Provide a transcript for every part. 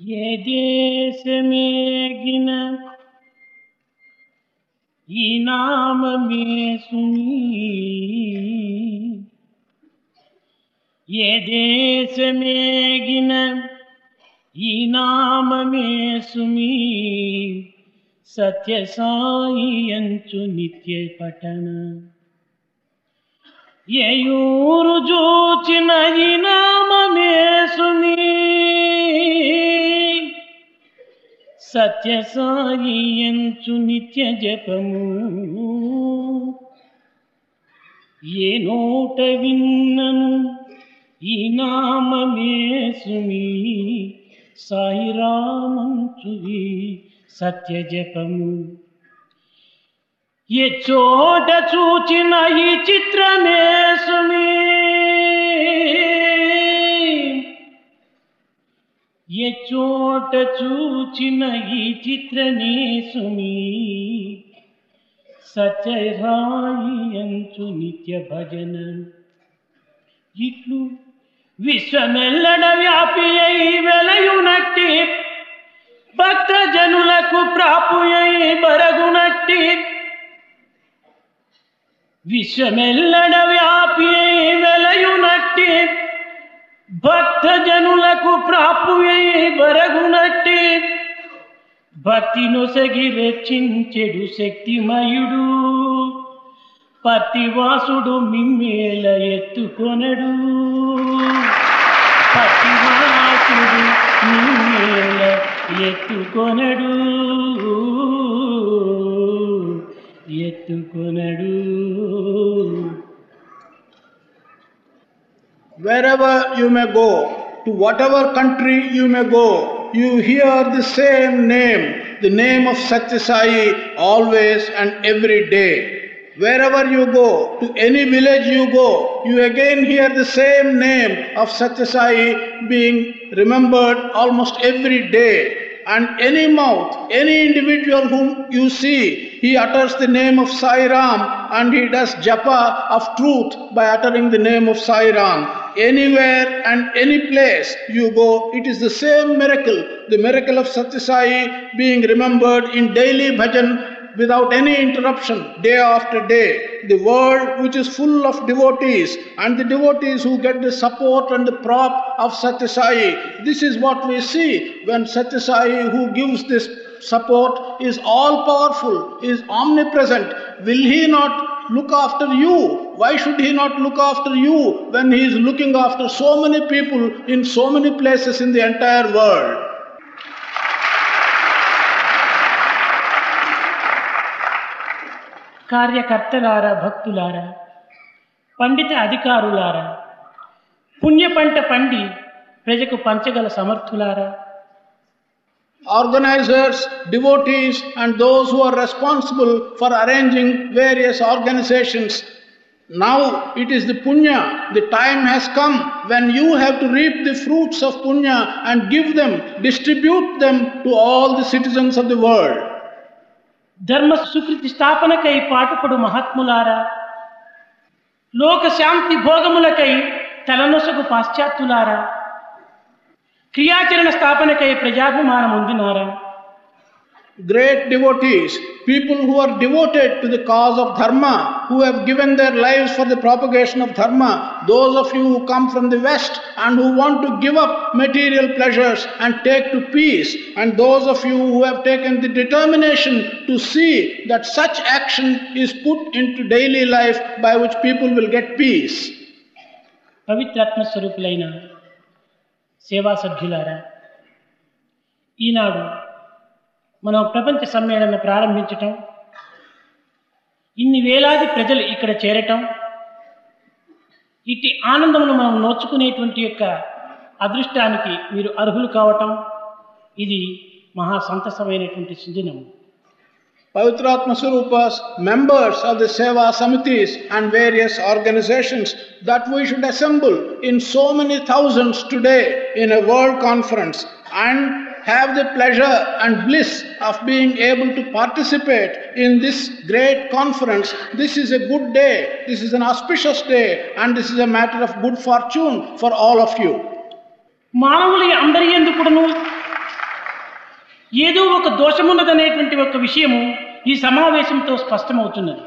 ఏ దేశమేగిన ఈ నామమే సుమీ ఏ దేశమేగిన ఈ నామమే సుమీ సత్య సాయి అంచు నిత్య పఠన ఎయూరు జూచిన ఈ నామమే సుమీ సత్య సాయి అంచు నిత్య జపము. ఏ నోట విన్నను ఈ నామే సుమి. సాయిరామంచువి సత్య జపము. ఏ చోట చూచిన ఈ చిత్రమే సుమీ. ఏ చోట చూచిన ఈ చిత్రనే సుమి సత్యరాయి నిత్య భజన. ఇట్లు విశ్వమెల్లడ వ్యాపి అయి వెలయునట్టి భక్త జనులకు ప్రాపుయై బరగునట్టి విశ్వమెల్లడ వ్యాపి అయి వెలయునట్టి భక్త జనులకు ప్రాపుయై బరగునట్టి. భక్తి నొసగి రక్షించెడు శక్తిమయుడు. పతివాసుడు మిమ్మేల ఎత్తుకొనడు. పతివాసుడు మిమ్మేల ఎత్తుకొనడు. ఎత్తుకొనడు. Wherever you may go, to whatever country you may go, you hear the same name, the name of Satya Sai, always and every day. Wherever you go, to any village you go, you again hear the same name of Satya Sai being remembered almost every day. And any mouth, any individual whom you see, he utters the name of Sai Ram and he does japa of truth by uttering the name of Sai Ram. Anywhere and any place you go, it is the same miracle, the miracle of Satya Sai being remembered in daily bhajan without any interruption, day after day. The world which is full of devotees and the devotees who get the support and the prop of Satya Sai. This is what we see when Satya Sai, who gives this support, is all powerful, is omnipresent. Will he not look after you? Why should he not look after you when he is looking after so many people in so many places in the entire world? కార్యకర్తలారా భక్తులారా పండిత అధికారులారా పుణ్య పంట పండి ప్రజకు పంచగల సమర్థులారా Organizers, devotees, and those who are responsible for arranging various organizations. Now it is the punya. The time has come when you have to reap the fruits of punya and give them, distribute them to all the citizens of the world. ధర్మ సుకృతి స్థాపనకై పాటుపడు మహాత్ములారా. లోక శాంతి భోగములకై తలనొసగు పాశ్చాత్యులారా. క్రియాచరణ స్థాపనకై ప్రజాభిమానం ఉందినారా Great devotees, people who are devoted to the cause of dharma, who have given their lives for the propagation of dharma, those of you who come from the west and who want to give up material pleasures and take to peace, and those of you who have taken the determination to see that such action is put into daily life by which people will get peace. పవిత్రాత్మ స్వరూపులైన సేవా సభ్యులారా ఈనాడు మనం ప్రపంచ సమ్మేళనం ప్రారంభించటం ఇన్ని వేలాది ప్రజలు ఇక్కడ చేరటం ఇట్టి ఆనందమును మనం నోచుకునేటువంటి యొక్క అదృష్టానికి మీరు అర్హులు కావటం ఇది మహా సంతసమైనటువంటి సుదినం. పవిత్రాత్మ స్వరూప members of the Seva Samitis and various organisations that we should assemble in so many thousands today in a world conference and have the pleasure and bliss of being able to participate in this great conference. This is a good day, this is an auspicious day, and this is a matter of good fortune for all of you. మానవులు అందరి ఎందుకును ఏదో ఒక దోషమున్నదనేటువంటి ఒక విషయము ఈ సమావేశంతో స్పష్టమవుతున్నది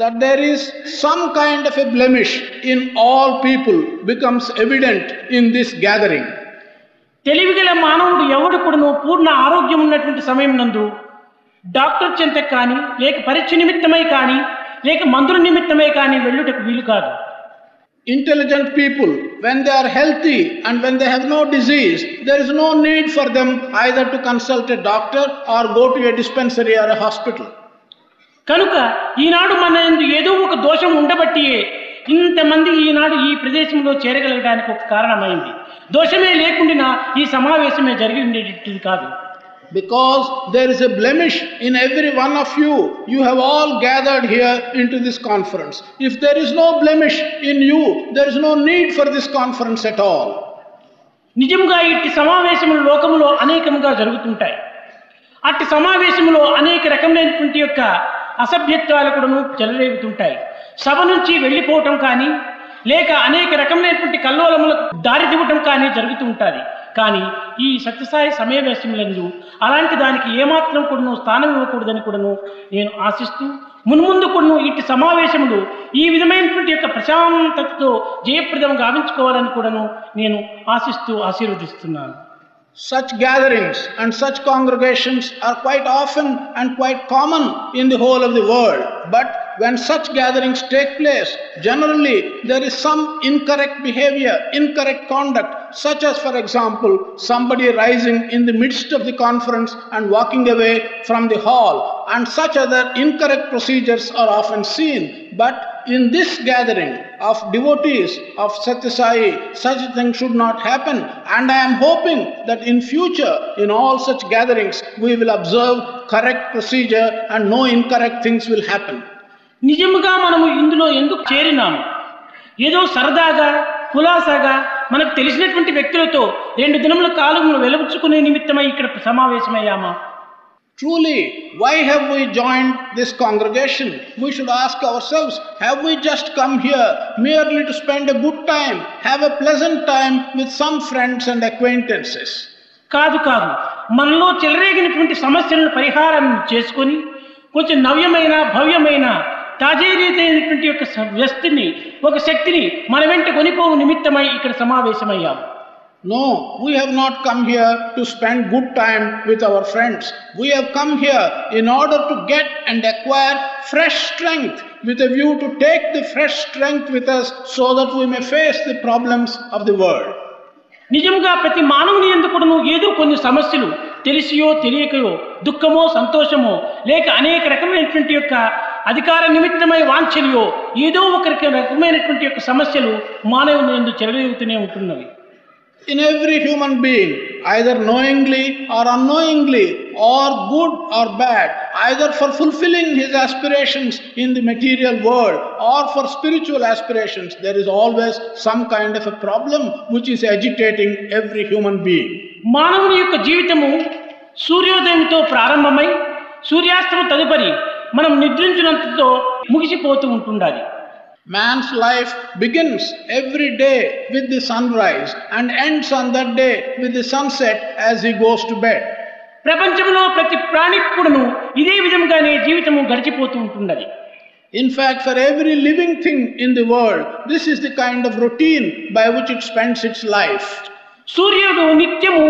That there is some kind of a blemish in all people becomes evident in this gathering. తెలివిగల మానవుడు ఎవడు నువ్వు పూర్ణ ఆరోగ్యం ఉన్నటువంటి సమయం నందు డాక్టర్ చెంత కానీ లేక పరీక్ష నిమిత్తమే కానీ లేక మందుల నిమిత్తమే కానీ వెళ్ళుటకు వీలు కాదు. Intelligent people when they are healthy and when they have no disease there is no need for them either to consult a doctor or go to a dispensary or a hospital కనుక ఈనాడు మన ఏదో ఒక దోషం ఉండబట్టియే ఇంతమంది ఈనాడు ఈ ప్రదేశంలో చేరగలగడానికి ఒక కారణమైంది. దోషమే లేకుండా ఈ సమావేశమే జరిగి ఉండేటట్టు కాదు. Because there is a blemish in every one of you you have all gathered here into this conference if there is no blemish in you there is no need for this conference at all నిజముగా ఇట్టి సమావేశములు లోకములో అనేకముగా జరుగుతుంటాయి. అట్టి సమావేశములో అనేక రకమైనటువంటి యొక్క అసభ్యత్వాలు కూడా చెలరేగుతుంటాయి. సభ నుంచి వెళ్ళిపోవటం కానీ లేక అనేక రకమైనటువంటి కల్లోలములకు దారిదివ్వటం కానీ జరుగుతూ ఉంటుంది కానీ ఈ సత్యసాయి సమయవేశములందు అలాంటి దానికి ఏమాత్రం కూడాను స్థానం ఇవ్వకూడదని కూడాను నేను ఆశిస్తూ మున్ముందు కూడాను ఇట్టి సమావేశములు ఈ విధమైనటువంటి యొక్క ప్రశాంతతతో జయప్రదం గావించుకోవాలని కూడాను నేను ఆశిస్తూ ఆశీర్వదిస్తున్నాను Such gatherings and such congregations are quite often and quite common in the whole of the world. But when such gatherings take place, generally there is some incorrect behavior, incorrect conduct, such as, for example, somebody rising in the midst of the conference and walking away from the hall, and such other incorrect procedures are often seen. But in this gathering of devotees of Satyasai, such a thing should not happen. And I am hoping that in future, in all such gatherings, we will observe correct procedure and no incorrect things will happen. నిజముగా మనము ఇందులో ఎందుకు చేరినాము? ఏదో సరదాగా కులాసాగా మనకు తెలిసినటువంటి వ్యక్తులతో రెండు దినముల కాలంలో వెలుగుచుకునే నిమిత్తమై ఇక్కడ సమావేశమయ్యామా? Truly why have we join this congregation we should ask ourselves have we just come here merely to spend a good time have a pleasant time with some friends and acquaintances కాదు కాదు. మనలో చెలరేగినటువంటి సమస్యలను పరిహారం చేసుకొని కొంచెం నవ్యమైన భవ్యమైన తాజేరీతైనటువంటి యొక్క వ్యక్తిని ఒక శక్తిని మన వెంట కొనిపోవు నిమిత్తమై ఇక్కడ సమావేశమయ్యాము No, we have not come here to spend good time with our friends. We have come here in order to get and acquire fresh strength with a view to take the fresh strength with us so that we may face the problems of the world. నిజంగా ప్రతి మానవుని ఎందుకును ఏదో కొన్ని సమస్యలు తెలిసియో తెలియకయో దుఃఖమో సంతోషమో లేక అనేక రకమైనటువంటి యొక్క అధికార నిమిత్తమై వాంఛనీయో ఏదో ఒక రకమైనటువంటి యొక్క సమస్యలు మానవుని ఎందుకు చెలరేగుతూనే ఉంటున్నవి. In every human being either knowingly or unknowingly or good or bad either for fulfilling his aspirations in the material world or for spiritual aspirations there is always some kind of a problem which is educating every human being మానవుని యొక్క జీవితము సూర్యోదయంతో ప్రారంభమై సూర్యాస్తమ తదుపరి మనం నిద్రించినంతతో ముగిసిపోతూ ఉంటుండాలి Man's life begins every day with the sunrise and ends on that day with the sunset as he goes to bed. ప్రపంచంలో ప్రతి ప్రాణికి కూడాను ఇదే విధంగానే జీవితము గడిచిపోతూ ఉంటున్నది In fact, for every living thing in the world, this is the kind of routine by which it spends its life. సూర్యుడు నిత్యము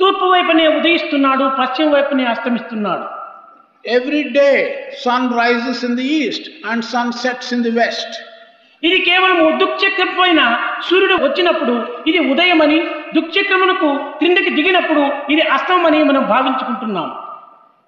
తూర్పు వైపునే ఉదయిస్తున్నాడు పశ్చిమ వైపునే అస్తమిస్తున్నాడు Every day, sun rises in the east and sun sets in the west. ఇది కేవలం దుక్చక్రమైన సూర్యుడు వచ్చినప్పుడు ఇది ఉదయమని దుక్చక్రమునకు క్రిందకి దిగినప్పుడు ఇది అస్తమని మనం భావించుకుంటున్నాం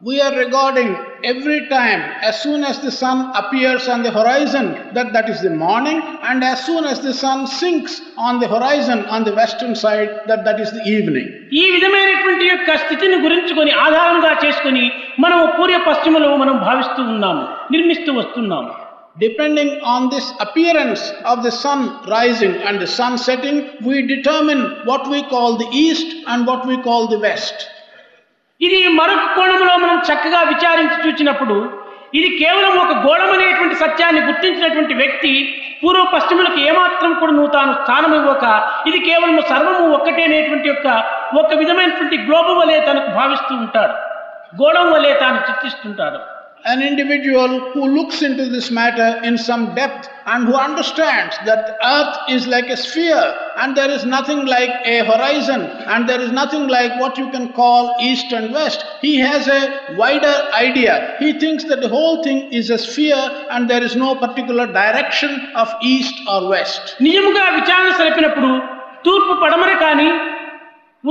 We are regarding every time as soon as the sun appears on the horizon that that is the morning and as soon as the sun sinks on the horizon on the western side that that is the evening. ఈ విధమైనటువంటి యొక్క స్థితిని గురించుకొని ఆధారంగా చేసుకొని మనం పూర్వ పశ్చిమలో మనం భావిస్తూ ఉన్నాము నిర్మిస్తూ వస్తున్నాము Depending on this appearance of the sun rising and the sun setting, we determine what we call the east and what we call the west. ఇది మరొక కోణంలో మనం చక్కగా విచారించి చూచినప్పుడు ఇది కేవలం ఒక గోళం అనేటువంటి సత్యాన్ని గుర్తించినటువంటి వ్యక్తి పూర్వ పశ్చిములకు ఏమాత్రం కూడా నువ్వు తాను స్థానం ఇవ్వక ఇది కేవలం సర్వము ఒక్కటే అనేటువంటి యొక్క ఒక విధమైనటువంటి గ్లోబు వలె తనకు భావిస్తూ ఉంటాడు. గోళం వలె తాను చిత్తిస్తుంటాడు An individual who looks into this matter in some depth and who understands that earth is like a sphere and there is nothing like a horizon and there is nothing like what you can call east and west. He has a wider idea. He thinks that the whole thing is a sphere and there is no particular direction of east or west. నిజముగా విచారణ సరిపినప్పుడు తూర్పు పడమర కానీ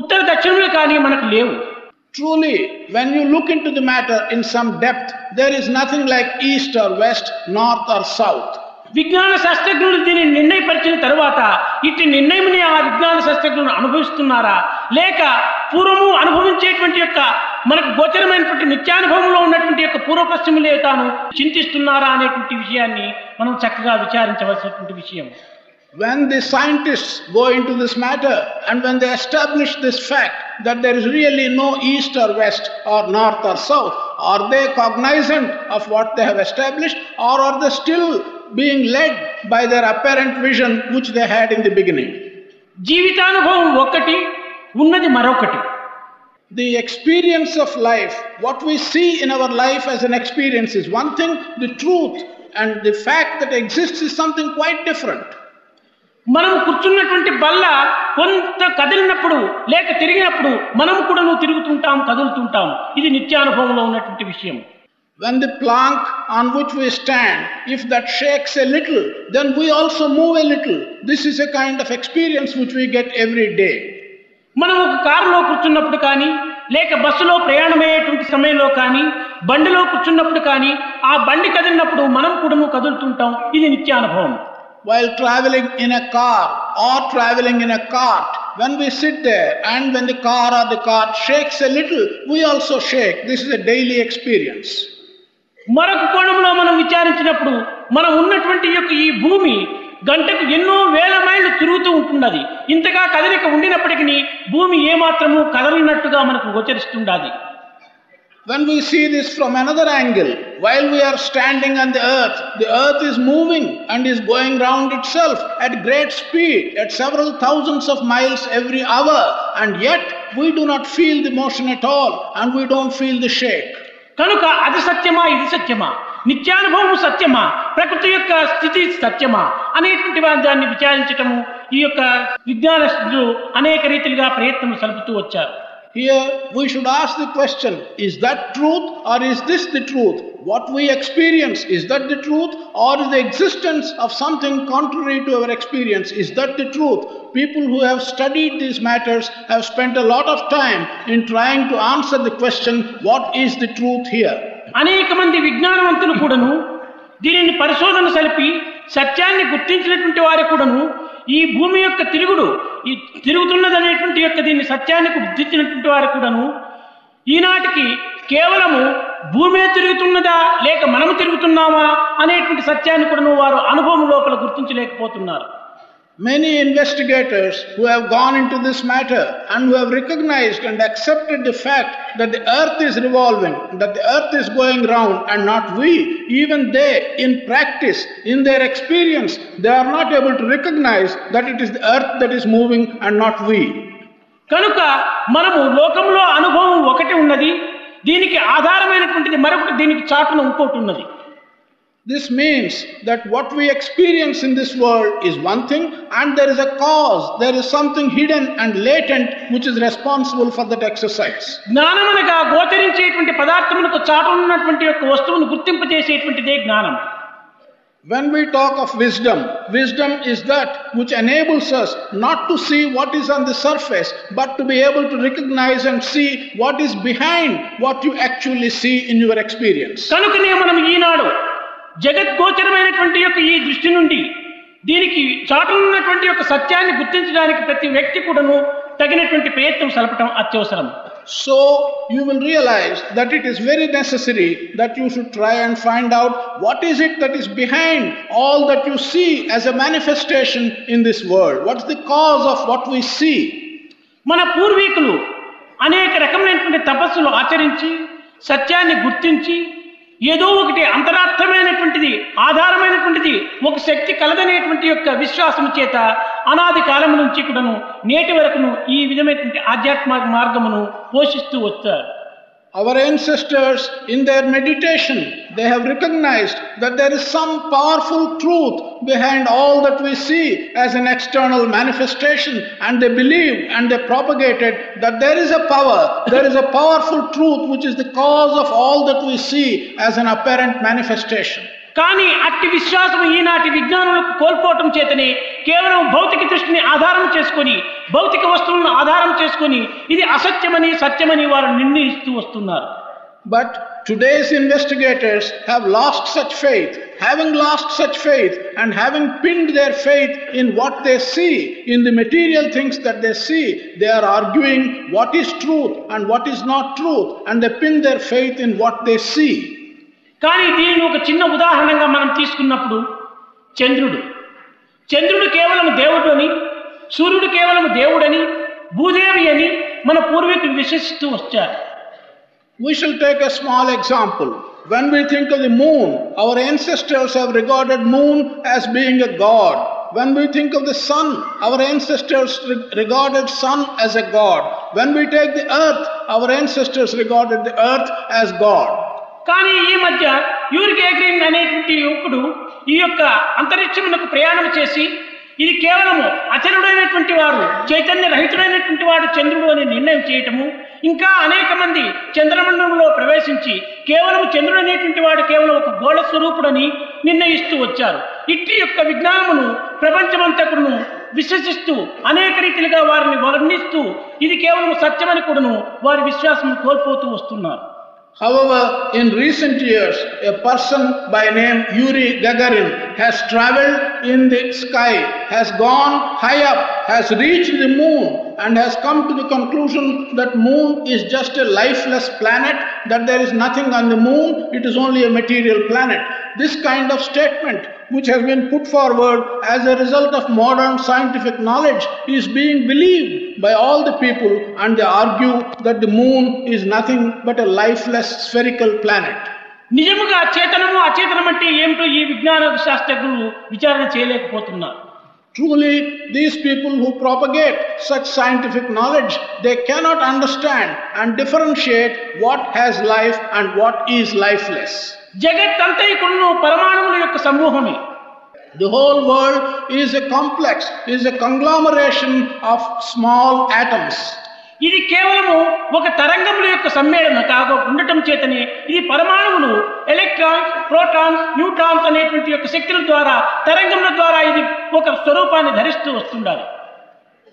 ఉత్తర దక్షిణములు కానీ మనకు లేవు Truly, when you look into the matter in some depth, there is nothing like east or west, north or south. విజ్ఞాన శాస్త్రజ్ఞుడు దీనిని నిర్ణయపరిచిన తరువాత ఇట్టి నిర్ణయముని ఆ విజ్ఞాన శాస్త్రజ్ఞుడు అనుభవిస్తున్నారా లేక పూర్వము అనుభవించేటువంటి యొక్క మనకు గోచరమైనటువంటి నిత్యానుభవంలో ఉన్నటువంటి యొక్క పూర్వ పశ్చిములే తాను చింతిస్తున్నారా అనేటువంటి విషయాన్ని మనం చక్కగా విచారించవలసినటువంటి విషయం When the scientists go into this matter and when they establish this fact that there is really no east or west or north or south, are they cognizant of what they have established or are they still being led by their apparent vision which they had in the beginning? జీవితానుభవం ఒక్కటి ఉన్నది మరొకటి The experience of life, what we see in our life as an experience is one thing, the truth and the fact that exists is something quite different. మనం కూర్చున్నటువంటి బల్ల కొంత కదిలినప్పుడు లేక తిరిగినప్పుడు మనం కూడా తిరుగుతుంటాం కదులుతుంటాం ఇది నిత్యానుభవంలో ఉన్నటువంటి విషయం When the plank on which we stand, if that shakes a little, then we also move a little. This is a kind of experience which we get every day. మనం ఒక కారులో కూర్చున్నప్పుడు కానీ లేక బస్సులో ప్రయాణమయ్యేటువంటి సమయంలో కానీ బండిలో కూర్చున్నప్పుడు కానీ ఆ బండి కదిలినప్పుడు మనం కూడా కదులుతుంటాం ఇది నిత్యానుభవం While traveling in a car or traveling in a cart, when we sit there and when the car or the cart shakes a little, we also shake. This is a daily experience. మరొక కోణంలో మనం విచారించినప్పుడు మనం ఉన్నటువంటి యొక్క ఈ భూమి గంటకు ఎన్నో వేల మైళ్ళు తిరుగుతూ ఉంటున్నది ఇంతగా కదలిక ఉండినప్పటికీ భూమి ఏమాత్రము కదలినట్టుగా మనకు గోచరిస్తుండాలి When we see this from another angle, while we are standing on the earth, the earth is moving and is going round itself at great speed, at several thousands of miles every hour, and yet we do not feel the motion at all and we don't feel the shake. కనుక అది సత్యమా ఇది సత్యమా నిత్యానుభవం సత్యమా ప్రకృతి యొక్క స్థితి సత్యమా అనేటువంటి దాన్ని విచారించటము ఈ యొక్క విజ్ఞానస్తులు అనేక రీతిలుగా ప్రయత్నం సలుపుతూ వచ్చారు Here we should ask the question is that truth or is this the truth? What we experience, is that the truth or is the existence of something contrary to our experience? Is that the truth? People who have studied these matters have spent a lot of time in trying to answer the question what is the truth here? అనేక మంది విజ్ఞానవంతులు కూడాను దీనిని పరిశోధన సలిపి సత్యాన్ని గుర్తించినటువంటి వారు కూడాను ఈ భూమి యొక్క తిరుగుడు ఈ తిరుగుతున్నదనేటువంటి యొక్క దీన్ని సత్యాన్ని గుర్తించినటువంటి వారు కూడాను ఈనాటికి కేవలము భూమే తిరుగుతున్నదా లేక మనము తిరుగుతున్నామా అనేటువంటి సత్యాన్ని కూడాను వారు అనుభవం లోపల గుర్తించలేకపోతున్నారు. Many investigators who have gone into this matter and who have recognized and accepted the fact that the earth is revolving, that the earth is going round and not we, even they, in practice, in their experience, they are not able to recognize that it is the earth that is moving and not we. కనుక మనము లోకంలో అనుభవం ఒకటి ఉన్నది దీనికి ఆధారమైనటువంటిది మరొకటి దీనికి చాటున ఇంకోటి ఉన్నది This means that what we experience in this world is one thing, and there is a cause, there is something hidden and latent which is responsible for that exercise. జ్ఞానమనగా గోచరించేటువంటి పదార్థములకు చాటు ఉన్నటువంటి యొక్క వస్తువును గుర్తింపజేసేటువంటిదే జ్ఞానం When we talk of wisdom, wisdom is that which enables us not to see what is on the surface, but to be able to recognize and see what is behind what you actually see in your experience. కనుకనే మనం ఈనాడు జగద్గోచరమైనటువంటి యొక్క ఈ దృష్టి నుండి దీనికి చాటునున్నటువంటి యొక్క సత్యాన్ని గుర్తించడానికి ప్రతి వ్యక్తి కూడాను తగినటువంటి ప్రయత్నం సలపటం అత్యవసరం So you will realize that it is very necessary that you should try and find out what is it that is behind all that you see as a manifestation in this world. What's the cause of what we see? మన పూర్వీకులు అనేక రకమైనటువంటి తపస్సులు ఆచరించి సత్యాన్ని గుర్తించి ఏదో ఒకటి అంతరార్థమైనటువంటిది ఆధారమైనటువంటిది ఒక శక్తి కలదనేటువంటి యొక్క విశ్వాసము చేత అనాది కాలం నుంచి కూడాను నేటి వరకును ఈ విధమైనటువంటి ఆధ్యాత్మిక మార్గమును పోషిస్తూ వచ్చారు Our ancestors, in their meditation, they have recognized that there is some powerful truth behind all that we see as an external manifestation, and they believed and they propagated that there is a power, there is a powerful truth which is the cause of all that we see as an apparent manifestation. కానీ అట్టి విశ్వాసం ఈనాటి విజ్ఞానులకు కోల్పోవటం చేతనే కేవలం భౌతిక దృష్టిని ఆధారం చేసుకొని భౌతిక వస్తువులను ఆధారం చేసుకొని ఇది అసత్యమని సత్యమని వారు నిర్ణయిస్తూ వస్తున్నారు But today's investigators have lost such faith. Having lost such faith and having pinned their faith in what they see, in the material things that they see, they are arguing what is truth and what is not truth, and they pin their faith in what they see. కానీ దీనిని ఒక చిన్న ఉదాహరణగా మనం తీసుకున్నప్పుడు చంద్రుడు చంద్రుడు కేవలం దేవుడు అని సూర్యుడు కేవలం దేవుడని భూదేవి అని మన పూర్వీకులు విశ్వసిస్తూ వచ్చారు We shall take a small example. When we think of the moon, our ancestors have regarded moon as being a god. When we think of the sun, our ancestors re- regarded sun as a god. When we take the earth, our ancestors regarded the earth as god. కానీ ఈ మధ్య Yuri గేగ్రీన్ అనేటువంటి యువకుడు ఈ యొక్క అంతరిక్షమునకు ప్రయాణం చేసి ఇది కేవలము అచరుడైనటువంటి వారు చైతన్య రహితుడైనటువంటి వాడు చంద్రుడు అని నిర్ణయం చేయటము ఇంకా అనేక మంది చంద్రమండలంలో ప్రవేశించి కేవలం చంద్రుడు అనేటువంటి వాడు కేవలం ఒక గోళ స్వరూపుడని నిర్ణయిస్తూ వచ్చారు. ఇట్టి యొక్క విజ్ఞానమును ప్రపంచమంతకును విశ్వసిస్తూ అనేక రీతిలుగా వారిని వర్ణిస్తూ ఇది కేవలం సత్యమని కూడాను వారి విశ్వాసం కోల్పోతూ వస్తున్నారు. However, in recent years, a person by name Yuri Gagarin has traveled in the sky, has gone high up, has reached the moon, and has come to the conclusion that moon is just a lifeless planet, that there is nothing on the moon, it is only a material planet. This kind of statement, which has been put forward as a result of modern scientific knowledge, is being believed by all the people, and they argue that the moon is nothing but a lifeless spherical planet. నిజముగా చేతనము అచేతనం అంటే ఏమిటో ఈ విజ్ఞాన శాస్త్రజ్ఞులు విచారణ చేయలేకపోతున్నారు Truly, these people who propagate such scientific knowledge, they cannot understand and differentiate what has life and what is lifeless. The whole world is a complex, is a conglomeration of small atoms. ఇది కేవలము ఒక తరంగముల యొక్క సమ్మేళనం కాక ఉండటం చేతనే ఇది పరమాణువులు ఎలక్ట్రాన్స్ ప్రోటాన్స్ న్యూట్రాన్స్ అనేటువంటి యొక్క శక్తుల ద్వారా తరంగముల ద్వారా ఇది ఒక స్వరూపాన్ని ధరిస్తూ వస్తుండాలి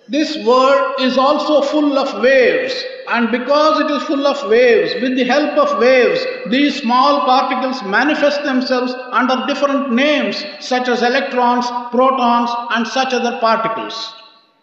This world is also full of waves, and because it is full of waves, with the help of waves, these small particles manifest themselves under different names, such as electrons, protons, and such other particles.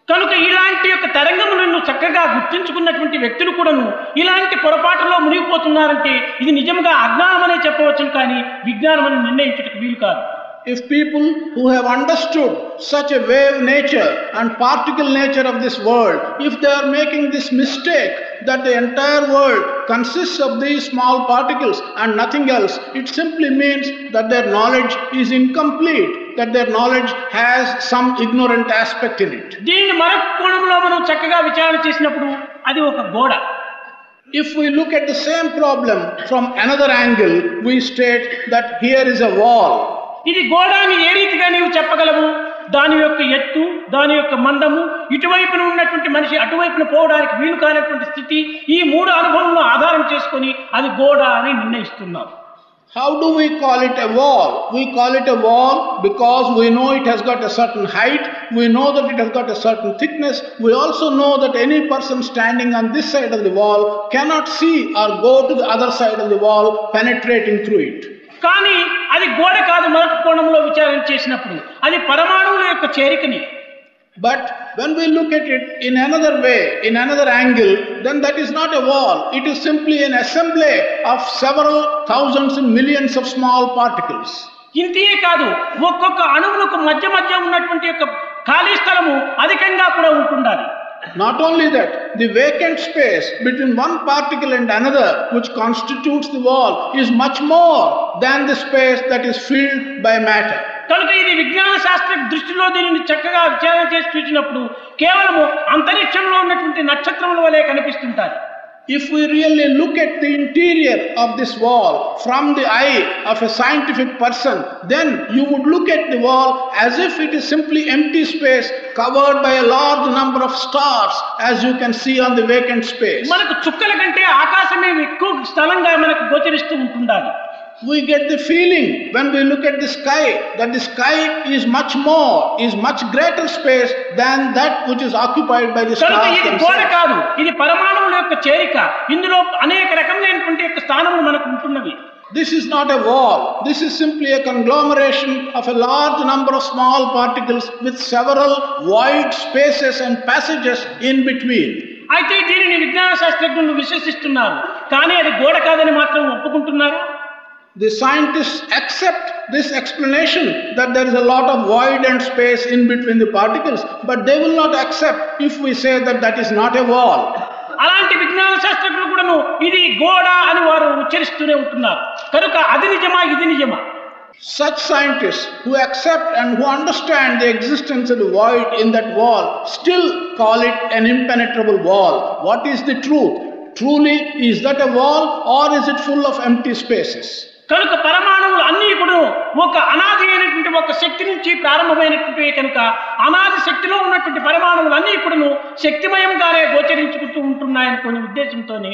కనుక ఇలాంటి యొక్క తరంగములను చక్కగా గుర్తించుకున్నటువంటి వ్యక్తులు కూడాను ఇలాంటి పొరపాటులో మునిగిపోతున్నారంటే ఇది నిజంగా అజ్ఞానం అనే చెప్పవచ్చును కానీ విజ్ఞానం అని నిర్ణయించుటకు వీలు కాదు. if people who have understood such a wave nature and particle nature of this world, if they are making this mistake that the entire world consists of these small particles and nothing else, it simply means that their knowledge is incomplete, that their knowledge has some ignorant aspect in it. If we look at the same problem from another angle, we state that here is a wall. ఇది గోడాన్ని ఏ రీతిగా నీవు చెప్పగలవు? దాని యొక్క ఎత్తు దాని యొక్క మందము ఇటువైపున ఉన్నటువంటి మనిషి అటువైపున పోవడానికి వీలు కానటువంటి స్థితి ఈ మూడు అనుభవంలో ఆధారం చేసుకుని అది గోడ అని నిర్ణయిస్తున్నాం how do we call it a wall we call it a wall because we know it has got a height we know that it has got a certain thickness we also know that any person standing on this side of the wall cannot see or go to the other side of the wall penetrating through it కానీ అది గోడ కాదు మరొక కోణంలో విచారణ చేసినప్పుడు. అది పరమాణువుల యొక్క చేరికని. But when we look at it in another way in another angle then that is not a wall it is simply an assembly of several thousands millions of small particles ఇంతే కాదు ఒక్కొక్క అణువులకు మధ్య మధ్య ఉన్నటువంటి యొక్క ఖాళీ స్థలము అధికంగా కూడా ఉంటుండాలి. Not only that, the vacant space between one particle and another, which constitutes the wall, is much more than the space that is filled by matter. కనుక ఇది విజ్ఞాన శాస్త్ర దృష్టిలో దీనిని చక్కగా విచారణ చేసి చూసినప్పుడు కేవలము అంతరిక్షంలో ఉన్నటువంటి నక్షత్రముల వలె కనిపిస్తుంటాయి If we really look at the interior of this wall from the eye of a scientific person, then you would look at the wall as if it is simply empty space covered by a large number of stars, as you can see on the vacant space. మనకు చుక్కల కంటే ఆకాశమే ఎక్కువ స్థలంగా మనకు గోచరిస్తూ ఉంటుండాలి We get the feeling when we look at the sky that the sky is much more, is much greater space than that which is occupied by the కనుక stars. ఇది గోడ themselves. కాదు ఇది పరమాణువుల యొక్క చేరిక ఇందులో అనేక రకములైనటువంటి యొక్క స్థానములు మనకు ఉంటున్నవి This is not a wall. This is simply a conglomeration of a large number of small particles with several wide spaces and passages in between. అయితే దీనిని విజ్ఞాన శాస్త్రజ్ఞులు విశ్వసిస్తున్నారు కానీ అది గోడ కాదని మాత్రం ఒప్పుకుంటున్నారు The scientists accept this explanation that there is a lot of void and space in between the particles, but they will not accept if we say that that is not a wall. అలాంటి విజ్ఞాన శాస్త్రజ్ఞులు కూడాను ఇది గోడ అని వారు ఉచ్చరిస్తూనే ఉంటున్నారు కనుక అది నిజమా ఇది నిజమా Such scientists who accept and who understand the existence of the void in that wall still call it an impenetrable wall. What is the truth? Truly, is that a wall or is it full of empty spaces? కనుక పరమాణువులు అన్నీ కూడా ఒక అనాది అయినటువంటి ఒక శక్తి నుంచి ప్రారంభమైనటువంటి కనుక అనాది శక్తిలో ఉన్నటువంటి పరమాణువులు అన్నీ కూడాను శక్తిమయంగానే గోచరించుకుంటూ ఉంటున్నాయని కొన్ని ఉద్దేశంతోనే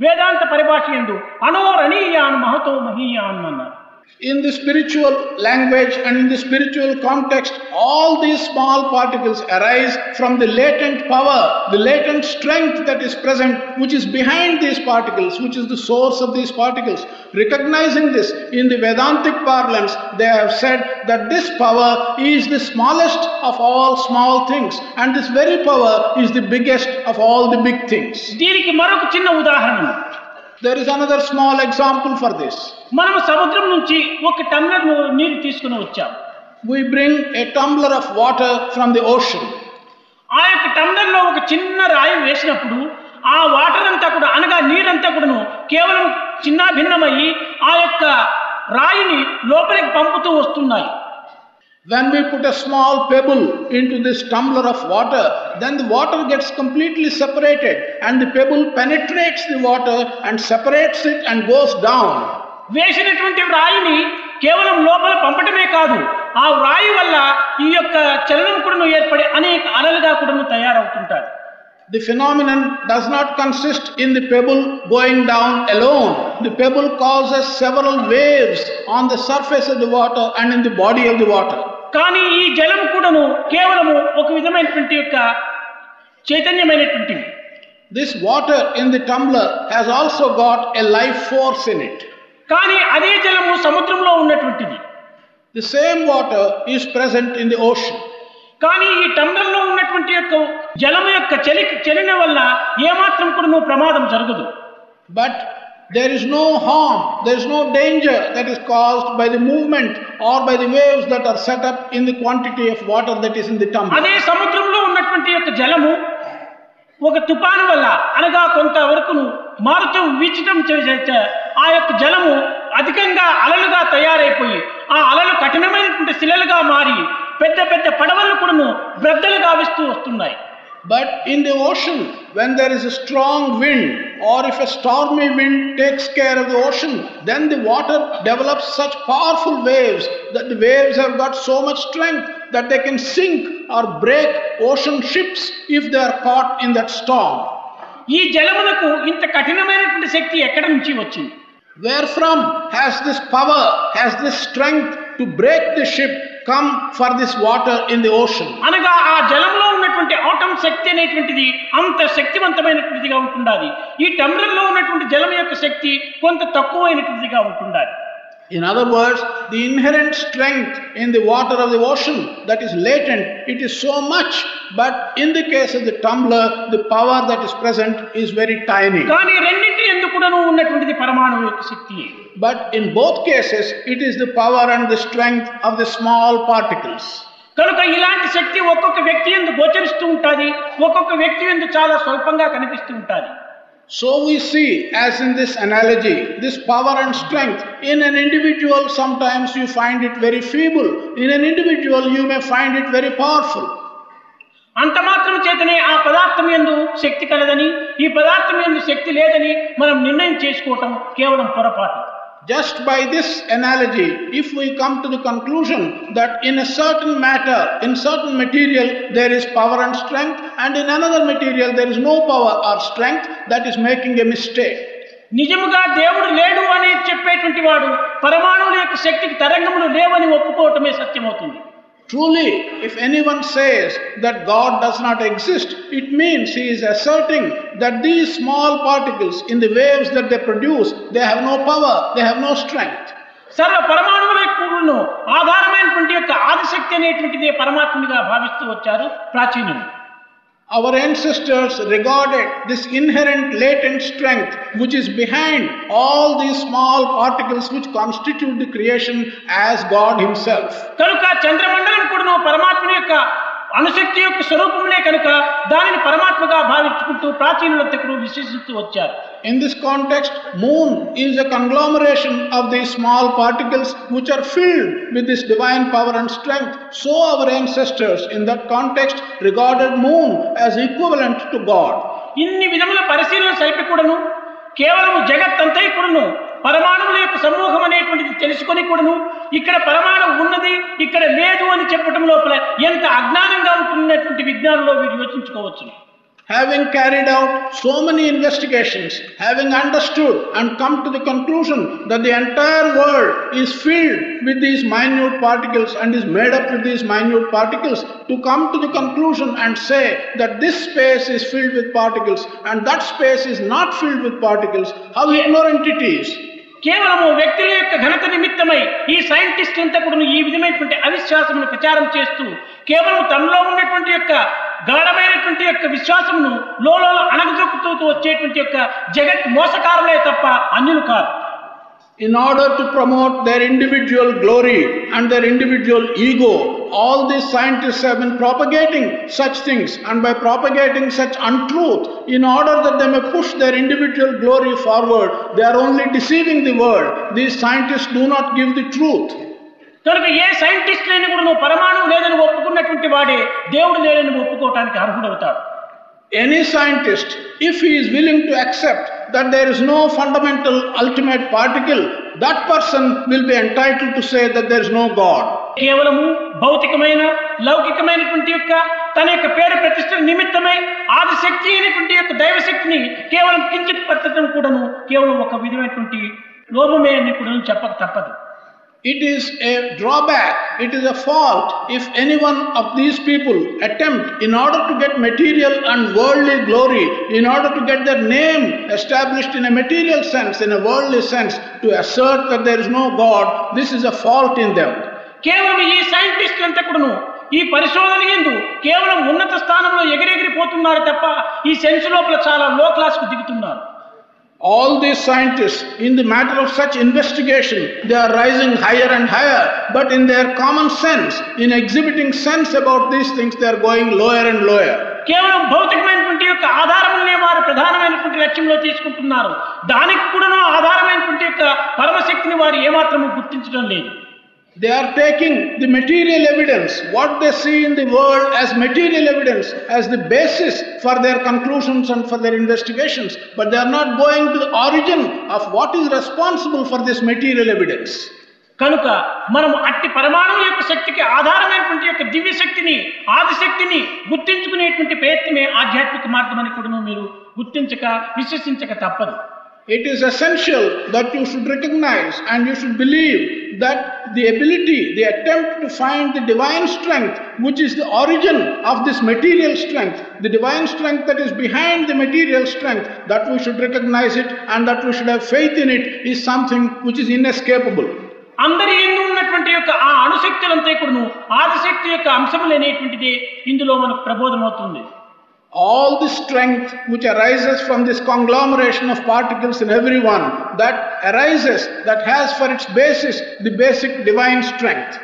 వేదాంత పరిభాష ఎందు అణోరణీయాన్ మహతో మహీయాన్ అన్నారు. In the spiritual language and in the spiritual context, all these small particles arise from the latent power, the latent strength that is present, which is behind these particles, which is the source of these particles. Recognizing this in the Vedantic parlance, they have said that this power is the smallest of all small things, and this very power is the biggest of all the big things. దీనికి మరొక చిన్న ఉదాహరణ There is another small example for this. మనం సముద్రం నుంచి ఒక టమ్లర్ నీరు తీసుకుని వచ్చాం We bring a tumbler of water from the ocean. ఆ యొక్క టమ్లర్లో ఒక చిన్న రాయి వేసినప్పుడు ఆ వాటర్ అంతా కూడా అనగా నీరంతా కూడాను కేవలం చిన్న భిన్నమయ్యి ఆ యొక్క రాయిని లోపలికి పంపుతూ వస్తున్నాయి When we put a small pebble into this tumbler of water, then the water gets completely separated and the pebble penetrates the water and separates it and goes down. వేసినటువంటి రాయిని కేవలం లోపల పంపటమే కాదు ఆ రాయి వల్ల ఈ యొక్క చలనం కూడాను ఏర్పడి అనేక అలలుగా కూడాను తయారవుతుంటారు The phenomenon does not consist in the pebble going down alone. The pebble causes several waves on the surface of the water and in the body of the water. కానీ ఈ జలం కూడాను కేవలము ఒక విధమైనటువంటి యొక్క చైతన్యమైనటువంటిది This water in the tumbler has also got a life force in it. కానీ అదే జలము సముద్రంలో ఉన్నటువంటిది The same water is present in the ocean. కానీ ఈ టంబ్లర్లో ఉన్నటువంటి యొక్క జలం యొక్క చలి చలన వల్ల ఏమాత్రం కూడా నువ్వు ప్రమాదం జరగదు But there is no harm, there is no danger that is caused by the movement or by the waves that are set up in the quantity of water that is in the tumbler. అదే సముద్రంలో ఉన్నటువంటి యొక్క జలము ఒక తుఫాను వల్ల అనగా కొంతవరకు మారుతూ చే- ఆ యొక్క జలము అధికంగా అలలుగా తయారైపోయి ఆ అలలు కఠినమైనటువంటి శిలలుగా మారి పెద్ద పెద్ద పడవలు కూడాను బ్రద్దలు గావిస్తూ వస్తున్నాయి But in the ocean, when there is a strong wind, or if a stormy wind takes care of the ocean, then the water develops such powerful waves that the waves have got so much strength that they can sink or break ocean ships if they are caught in that storm. ఈ జలమునకు ఇంత కఠినమైనటువంటి శక్తి ఎక్కడి నుంచి వచ్చింది Wherefrom has this power, has this strength to break the ship come for this water in the ocean? అనగా ఆ జలంలో ఉన్నటువంటి ఆటం శక్తి అనేటువంటిది అంత శక్తివంతమైనటువంటిదిగా ఉంటుండాలి ఈ టంబ్లర్లో ఉన్నటువంటి జలం యొక్క శక్తి కొంత తక్కువైనటువంటిదిగా ఉంటుండాలి In other words, the inherent strength in the water of the ocean that is latent, it is so much, but in the case of the tumbler, the power that is present is very tiny. కానీ రెండింటి ఎందుకు కూడాను ఉన్నటువంటిది పరమాణువు యొక్క శక్తి But in both cases, it is the power and the strength of the small particles. కనుక ఇలాంటి శక్తి ఒక్కొక్క వ్యక్తి ఎందు గోచరిస్తూ ఉంటుంది ఒక్కొక్క వ్యక్తి ఎందు చాలా స్వల్పంగా కనిపిస్తూ ఉంటుంది So we see, as in this analogy, this power and strength. In an individual, sometimes you find it very feeble. In an individual, you may find it very powerful. అంత మాత్రం చేతనే ఆ పదార్థం ఎందు శక్తి కలదని ఈ పదార్థం ఎందు శక్తి లేదని మనం నిర్ణయం చేసుకోవటం కేవలం పొరపాటు Just by this analogy, if we come to the conclusion that in a certain matter, in certain material, there is power and strength, and in another material, there is no power or strength, that is making a mistake. నిజముగా దేవుడు లేడు అని చెప్పేటువంటి వాడు పరమాణువుల యొక్క శక్తికి తరంగములు లేవని ఒప్పుకోవటమే సత్యమవుతుంది Truly, if anyone says that God does not exist, it means he is asserting that these small particles in the waves that they produce, they have no power, they have no strength. సర్వ పరమాణువుల కూడును ఆధారమైనటువంటి యొక్క ఆదిశక్తి అనేటువంటిదే పరమాత్మగా భావిస్తూ వచ్చారు ప్రాచీనులు Our ancestors regarded this inherent latent strength which is behind all these small particles which constitute the creation as God Himself. కనుక చంద్రమండలం కూడాను పరమాత్మ యొక్క అణుశక్తి యొక్క స్వరూపములే కనుక దానిని పరమాత్మగా భావించుకుంటూ ప్రాచీన వర్తకులు విశ్వసిస్తూ వచ్చారు. In this context moon is a conglomeration of the small particles which are filled with this divine power and strength so our sisters in that context recorded moon as equivalent to God ఇన్ని విధముల పరిశీలన సరిపకూడను కేవలము జగత్ అంతే కూడాను పరమాణువుల యొక్క సమూహం అనేటువంటిది తెలుసుకొని కూడాను ఇక్కడ పరమాణువు ఉన్నది ఇక్కడ లేదు అని చెప్పటం లోపల ఎంత అజ్ఞానంగా ఉంటున్నటువంటి విజ్ఞానంలో మీరు యోచించుకోవచ్చు having carried out so many investigations having understood and come to the conclusion that the entire world is filled with these minute particles and is made up with these minute particles to come to the conclusion and say that this space is filled with particles and that space is not filled with particles how Ennore entities కేవలము వ్యక్తుల యొక్క ఘనత నిమిత్తమై ఈ scientist అంతా కూడా ఈ విధమైనటువంటి అవిశ్వాసమును ప్రచారం చేస్తూ కేవలం తనలో ఉన్నటువంటి యొక్క గాఢమైనటువంటి యొక్క విశ్వాసమును లోలో అణగజొక్కుతూ వచ్చేటువంటి యొక్క జగత్ మోసకారులే తప్ప అన్యులు కాదు. In order to promote their individual glory and their individual ego, all these scientists have been propagating such things, and by propagating such untruth, in order that they may push their individual glory forward, they are only deceiving the world. These scientists do not give the truth. కనుక ఏ scientist లేని కూడా నువ్వు పరమాణువు లేదని ఒప్పుకున్నటువంటి వాడే దేవుడు లేదని ఒప్పుకోవటానికి అర్హుడవుతాడు Any scientist, if he is willing to accept that there is no fundamental ultimate particle, that person will be entitled to say that there is no God. కేవలము భౌతికమైన లౌకికమైనటువంటి యొక్క తన యొక్క పేరు ప్రతిష్ట నిమిత్తమై ఆదిశక్తి అయినటువంటి యొక్క దైవశక్తిని కేవలం కించిత్ పట్టడం కూడాను కేవలం ఒక విధమైనటువంటి లోపమే అని కూడా చెప్పక తప్పదు It is a drawback, it is a fault if any one of these people attempt, in order to get material and worldly glory, in order to get their name established in a material sense, in a worldly sense, to assert that there is no God, this is a fault in them. కేవలం ఈ సైంటిస్టులు అంతా కూడాను ఈ పరిశోధన ఎందు కేవలం ఉన్నత స్థానంలో ఎగిరెగిరిపోతున్నారు తప్ప ఈ సెన్స్ లోపల చాలా లో క్లాస్కు దిగుతున్నారు All these scientists, in the matter of such investigation, they are rising higher and higher, but in their common sense, in exhibiting sense about these things, they are going lower and lower. కేవలం భౌతికమైనటువంటి యొక్క ఆధారములనే వారు ప్రధానమైనటువంటి లక్ష్యంలో తీసుకుంటున్నారు దానికి కూడా ఆధారమైనటువంటి యొక్క పరమశక్తిని వారు ఏమాత్రము గుర్తించడం లేదు They are taking the material evidence, what they see in the world as material evidence, as the basis for their conclusions and for their investigations, but they are not going to the origin of what is responsible for this material evidence. కనుక మనం అట్టి పరమాణువు యొక్క శక్తికి ఆధారమైనటువంటి యొక్క దివ్య శక్తిని ఆదిశక్తిని గుర్తించుకునేటువంటి ప్రయత్నమే ఆధ్యాత్మిక మార్గం అని కూడా మీరు గుర్తించక విశ్వసించక తప్పదు It is essential that you should recognize and you should believe that the ability, the attempt to find the divine strength, which is the origin of this material strength, the divine strength that is behind the material strength, that we should recognize it and that we should have faith in it, is something which is inescapable. అందరి ఎందు ఉన్నటువంటి యొక్క ఆ అణుశక్తులంతా కూడాను ఆదిశక్తి యొక్క అంశములు అనేటువంటిది ఇందులో మనకు ప్రబోధమవుతుంది all the strength which arises from this conglomeration of particles in everyone that arises, that has for its basis the basic divine strength.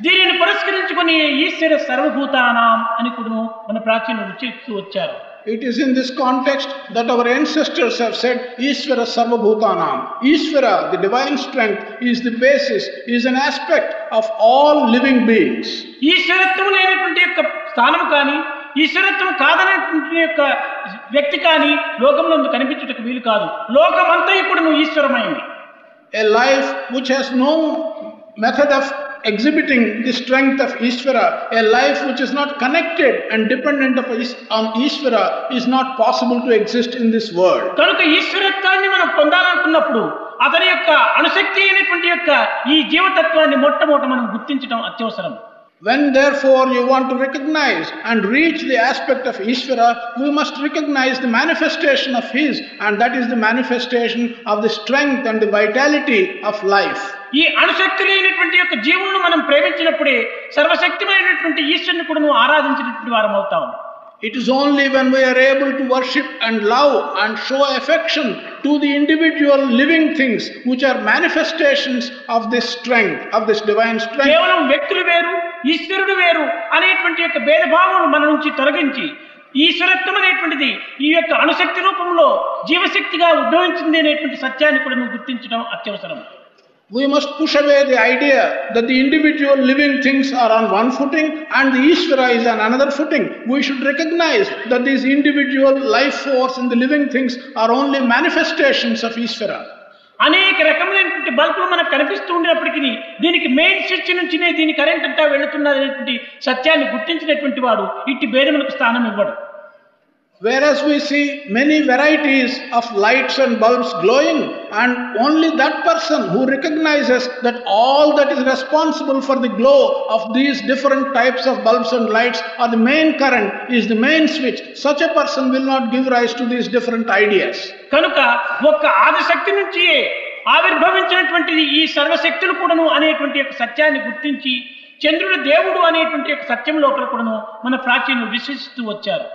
దీనిని పురస్కరించుకుని ఈశ్వర సర్వభూతానాం అని కూడా మన ప్రాచీన చెప్తూ వచ్చారు. It is in this context that our ancestors have said Ishwara సర్వభూతానాం Ishwara the divine strength is the basis is an aspect of all living beings ఈశ్వరత్వం లేనటువంటి యొక్క స్థానం కానీ ఈశ్వరత్వం కాదనే యొక్క వ్యక్తి కానీ లోకంలో నువ్వు కనిపించటకు వీలు కాదు. లోకం అంతా ఇప్పుడు నువ్వు ఈశ్వరమైంది a life which has no method of exhibiting the strength of Ishwara a life which is not connected and dependent of on Ishwara is not possible to exist in this world కనుక ఈశ్వరత్వాన్ని మనం పొందాలనుకున్నప్పుడు అతని యొక్క అణుశక్తి అయినటువంటి యొక్క ఈ జీవతత్వాన్ని మొట్టమొదట మనం గుర్తించడం అత్యవసరం. When therefore you want to recognize and reach the aspect of Ishvara, we must recognize the manifestation of His, and that is the manifestation of the strength and the vitality of life. ఈ అణుశక్తి లేనటువంటి యొక్క జీవులను మనం ప్రేమించినప్పుడే సర్వశక్తిమైనటువంటి ఈశ్వరుని కూడా నువ్వు ఆరాధించినటువంటి వారం అవుతాం It is only when we are able to worship and love and show affection to the individual living things which are manifestations of this strength, of this divine strength. కేవలం వ్యక్తులు వేరు ఈశ్వరుడు వేరు అనేటువంటి యొక్క భేదభావం మన నుంచి తొలగించి ఈశ్వరత్వం అనేటువంటిది ఈ యొక్క అణుశక్తి రూపంలో జీవశక్తిగా ఉద్భవించింది అనేటువంటి సత్యాన్ని కూడా నువ్వు గుర్తించడం అత్యవసరం We must push away the idea that the individual living things are on one footing and the Ishvara is on another footing. We should recognize that these individual life force and the living things are only manifestations of Ishvara. అనేక రకములైనటువంటి బల్బులు మనకు కనిపిస్తూ ఉండేటప్పటికీ దీనికి main switch నుంచినే దీని current అంతా వెళుతున్నది అనేటువంటి సత్యాన్ని గుర్తించినటువంటి వాడు ఇట్టి భేదములకు స్థానం ఇవ్వడు Whereas we see many varieties of lights and bulbs glowing, and only that person who recognizes that all that is responsible for the glow of these different types of bulbs and lights or the main current is the main switch, such a person will not give rise to these different ideas. కనుక ఒక్క ఆదిశక్తి నుంచి ఆవిర్భవించినటువంటిది ఈ సర్వశక్తులు కూడాను అనేటువంటి యొక్క సత్యాన్ని గుర్తించి చంద్రుడు దేవుడు అనేటువంటి యొక్క సత్యం లోపల కూడాను మన ప్రాచీనులు విశ్వసిస్తూ వచ్చారు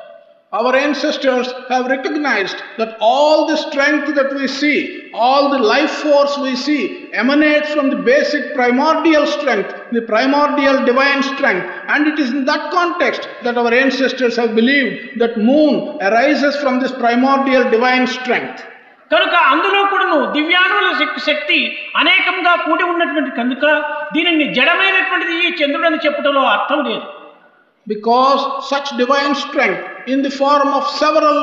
Our ancestors have recognized that all the strength that we see, all the life force we see, emanates from the basic primordial strength, the primordial divine strength. And it is in that context that our ancestors have believed that moon arises from this primordial divine strength. కనుక అందులో కూడాను దివ్యాణువుల శక్- శక్తి అనేకంగా కూడి ఉన్నటువంటి కనుక దీనిని జడమైనటువంటిది ఈ చంద్రుడు అని చెప్పుటలో అర్థం లేదు because such divine strength in the form of several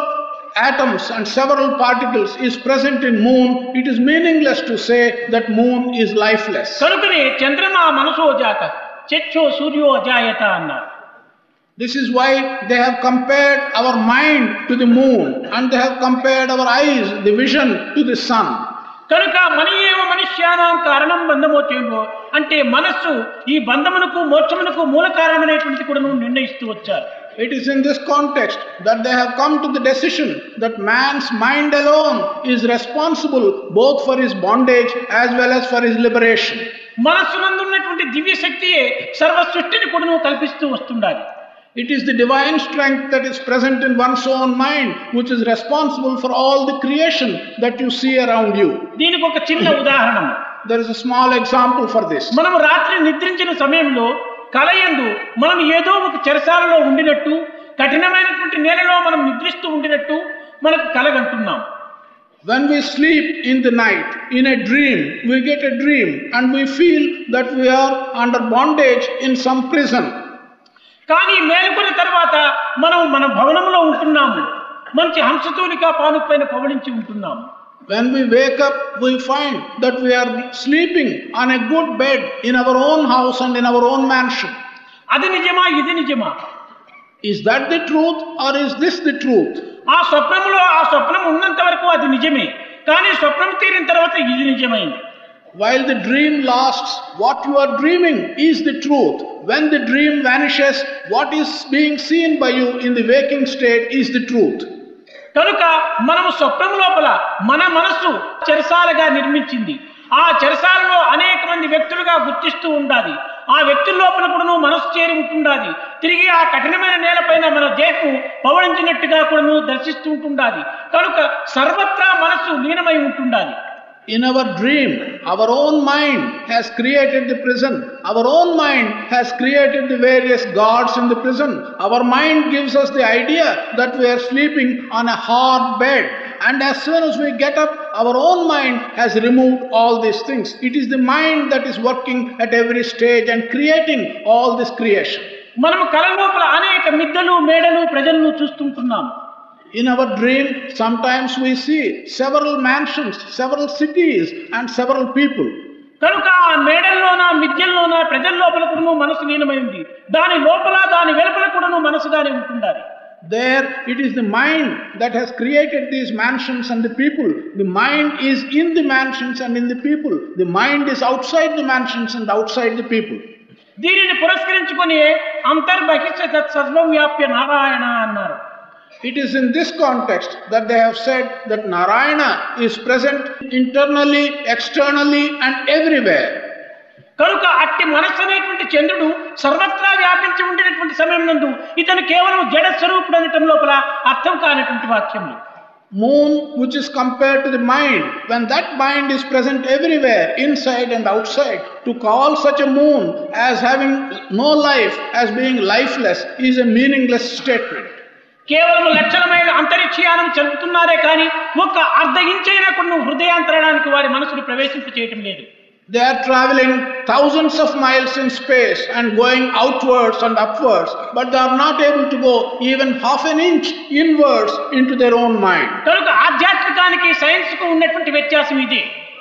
atoms and several particles is present in moon it is meaningless to say that moon is lifeless. ಕರುಕನೆ ಚಂದ್ರನ ಮನಸೋ ಜಾತ ಚೆಚ್ಚೋ ಸೂರ್ಯೋ ಜಾಯತ ಅನ್ನ this is why they have compared our mind to the moon and they have compared our eyes the vision to the sun. కనుక మని ఏమో మనుష్యానాం కారణం బంధమోచేమో అంటే మనస్సు ఈ బంధమునకు మోక్షమునకు మూల కారణమైనటువంటి కూడా నిర్ణయిస్తూ వచ్చారు. It is in this context that they have come to the decision that man's mind alone is responsible both for his bondage as well as for his liberation మనస్సు నందు ఉన్నటువంటి దివ్య శక్తియే సర్వ సృష్టిని కూడా కల్పిస్తూ వస్తుండాలి. It is the divine strength that is present in one's own mind which is responsible for all the creation that you see around you. దీనికి ఒక చిన్న ఉదాహరణ There is a small example for this. మనం రాత్రి నిద్రించిన సమయంలో కలయందు మనం ఏదో ఒక చెరసాలలో ఉండినట్టు కఠినమైనటువంటి నేలలో మనం నిద్రిస్తూ ఉండినట్టు మనకు కలగంటున్నాం When we sleep in the night, in a dream, we get a dream and we feel that we are under bondage in some prison. కానీ మేలుకున్న తర్వాత మనం మన భవనంలో ఉంటున్నాము మంచి హంసతూలిక పానుపైన పవళించి ఉంటున్నాము When we wake up, we find that we are sleeping on a good bed in our own house and in our own mansion. అది నిజమా ఇది నిజమా Is that the truth or is this the truth? ఆ స్వప్నంలో ఆ స్వప్నం ఉన్నంత వరకు అది నిజమే కానీ స్వప్నం తీరిన తర్వాత ఇది నిజమైంది While the dream lasts, what you are dreaming is the truth. When the dream vanishes, what is being seen by you in the waking state is the truth. కనుక మనము స్వప్నం లోపల మన మనస్సు చెరసాలగా నిర్మించింది. ఆ చెరసాలలో అనేక మంది వ్యక్తులుగా గుర్తిస్తూ ఉండాలి. ఆ వ్యక్తుల లోపల కూడాను మనస్సు చేరి ఉంటుండాలి. తిరిగి ఆ కఠినమైన నేలపైన మన దేహం పవళించినట్టుగా కూడాను దర్శిస్తూ ఉంటుండాలి. కనుక సర్వత్రా మనస్సు లీనమై ఉంటుండాలి. In our dream, our own mind has created the prison. Our own mind has created the various gods in the prison. Our mind gives us the idea that we are sleeping on a hard bed. And as soon as we get up, our own mind has removed all these things. It is the mind that is working at every stage and creating all this creation. మనం కళ లోపల అనేక మిద్దలు మేడలు ప్రజలను చూస్తుంటున్నాం In our dream, sometimes we see several mansions, several cities, and several people. కనుక ఆ మేడల్లోన మిద్యల్లోన ప్రజల లోపల కూడాను మనసు లీనమైంది దాని లోపల దాని వెలుపల కూడాను మనసుగానే ఉంటుండాలి There, it is the mind that has created these mansions and the people. The mind is in the mansions and in the people. The mind is outside the mansions and outside the people. దీనిని పురస్కరించుకొని అంతర్బహిష్ట తత్ సర్వం వ్యాప్య నారాయణ అన్నారు It is in this context that they have said that Narayana is present internally, externally, and everywhere. కనుక అట్టి మనస్సు అనేటువంటి చంద్రుడు సర్వత్రా వ్యాపించి ఉండినటువంటి సమయం నందు ఇతను కేవలం జడ స్వరూపుడు అనటం లోపల అర్థం కానటువంటి వాక్యములు Moon, which is compared to the mind, when that mind is present everywhere, inside and outside, to call such a moon as having no life, as being lifeless, is a meaningless statement. కేవలం లక్షల మైళ్ళ అంతరిక్షయానం చదువుతున్నారే కానీ ఒక్క అర్ధ ఇంచైనా కొన్ని హృదయాంతరణానికి వారి మనసును ప్రవేశింప చేయటం లేదు They are traveling thousands of miles in space and going outwards and upwards, but they are not able to go even half an inch inwards into their own mind. కనుక ఆధ్యాత్మికానికి సైన్స్కు ఉన్నటువంటి వ్యత్యాసం ఇది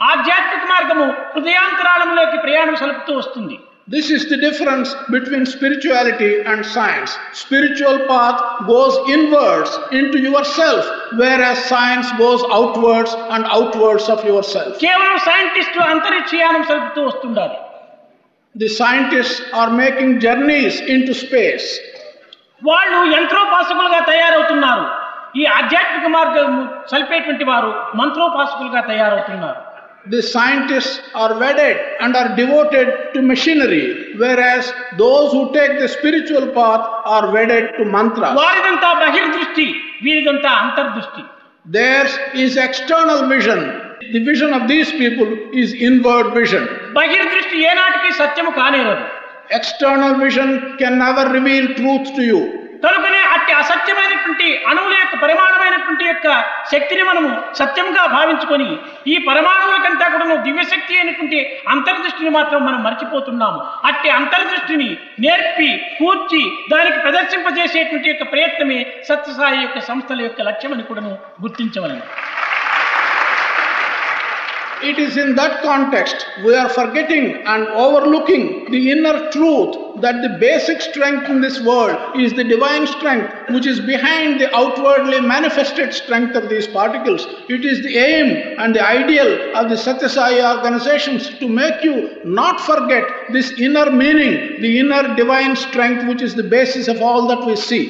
ఆధ్యాత్మిక మార్గము హృదయాంతరాళంలోకి ప్రయాణం సలుపుతూ వస్తుంది This is the difference between spirituality and science. Spiritual path goes inwards into yourself, whereas science goes outwards and outwards of yourself. కేవలం సైంటిస్టులు అంతరిక్షయానం సలుపుతూ వస్తుండాలి The scientists are making journeys into space. వాళ్ళు యంత్రోపాసకులుగా తయారవుతున్నారు ఈ ఆధ్యాత్మిక మార్గం సలిపేటువంటి వారు మంత్రోపాసకులుగా తయారవుతున్నారు the scientists are wedded and are devoted to machinery, whereas those who take the spiritual path are wedded to mantra. Theirs is external vision. The vision of these people is inward vision. External vision can never reveal truth to you. కనుకనే అట్టి అసత్యమైనటువంటి అణువుల యొక్క పరిమాణమైనటువంటి యొక్క శక్తిని మనము సత్యంగా భావించుకొని ఈ పరమాణువులకంతా కూడా దివ్యశక్తి అయినటువంటి అంతర్దృష్టిని మాత్రం మనం మర్చిపోతున్నాము. అట్టి అంతర్దృష్టిని నేర్పి కూర్చి దానికి ప్రదర్శింపజేసేటువంటి యొక్క ప్రయత్నమే సత్యసాయి యొక్క సంస్థల యొక్క లక్ష్యమని కూడాను గుర్తించవలను. It is in that context we are forgetting and overlooking the inner truth that the basic strength in this world is the divine strength which is behind the outwardly manifested strength of these particles. It is the aim and the ideal of the Satyasai organizations to make you not forget this inner meaning, the inner divine strength which is the basis of all that we see.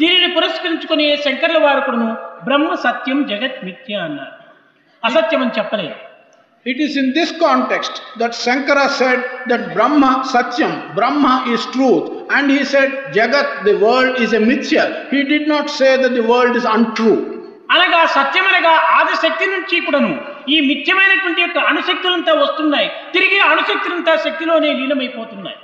దీనిని పురస్కరించుకుని శంకర్ల వారు కూడాను బ్రహ్మ సత్యం జగత్ మిథ్య అన్నారు అసత్యం అని చెప్పలేదు. It is in this context that Shankara said that Brahma Satyam Brahma is truth and he said జగత్ the world is a మిథ్యర్ he did not say that the world is untrue అనగా సత్యమనగా ఆదిశక్తి నుంచి కూడా ఈ మిథ్యమైనటువంటి యొక్క అణుశక్తులంతా వస్తున్నాయి. తిరిగి అణుశక్తులంతా శక్తిలోనే లీనమైపోతున్నాయి.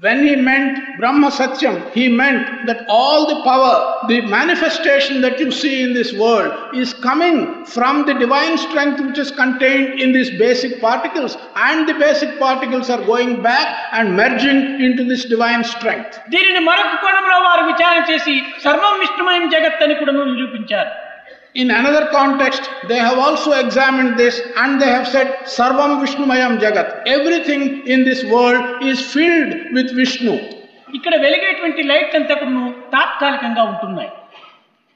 When he meant Brahma Satyam, he meant that all the power, the manifestation that you see in this world is coming from the divine strength which is contained in these basic particles, and the basic particles are going back and merging into this divine strength. దీనిని మరొక కోణంలో వారు విచారణ చేసి సర్వం విష్ణుమయం జగత్ అని కూడాను నిరూపించారు In another context, they have also examined this and they have said Sarvam Vishnumayam Jagat. Everything in this world is filled with Vishnu. ఇక్కడ వెలిగేటువంటి లైట్ అంతా కూడాను తాత్కాలికంగా ఉంటున్నాయి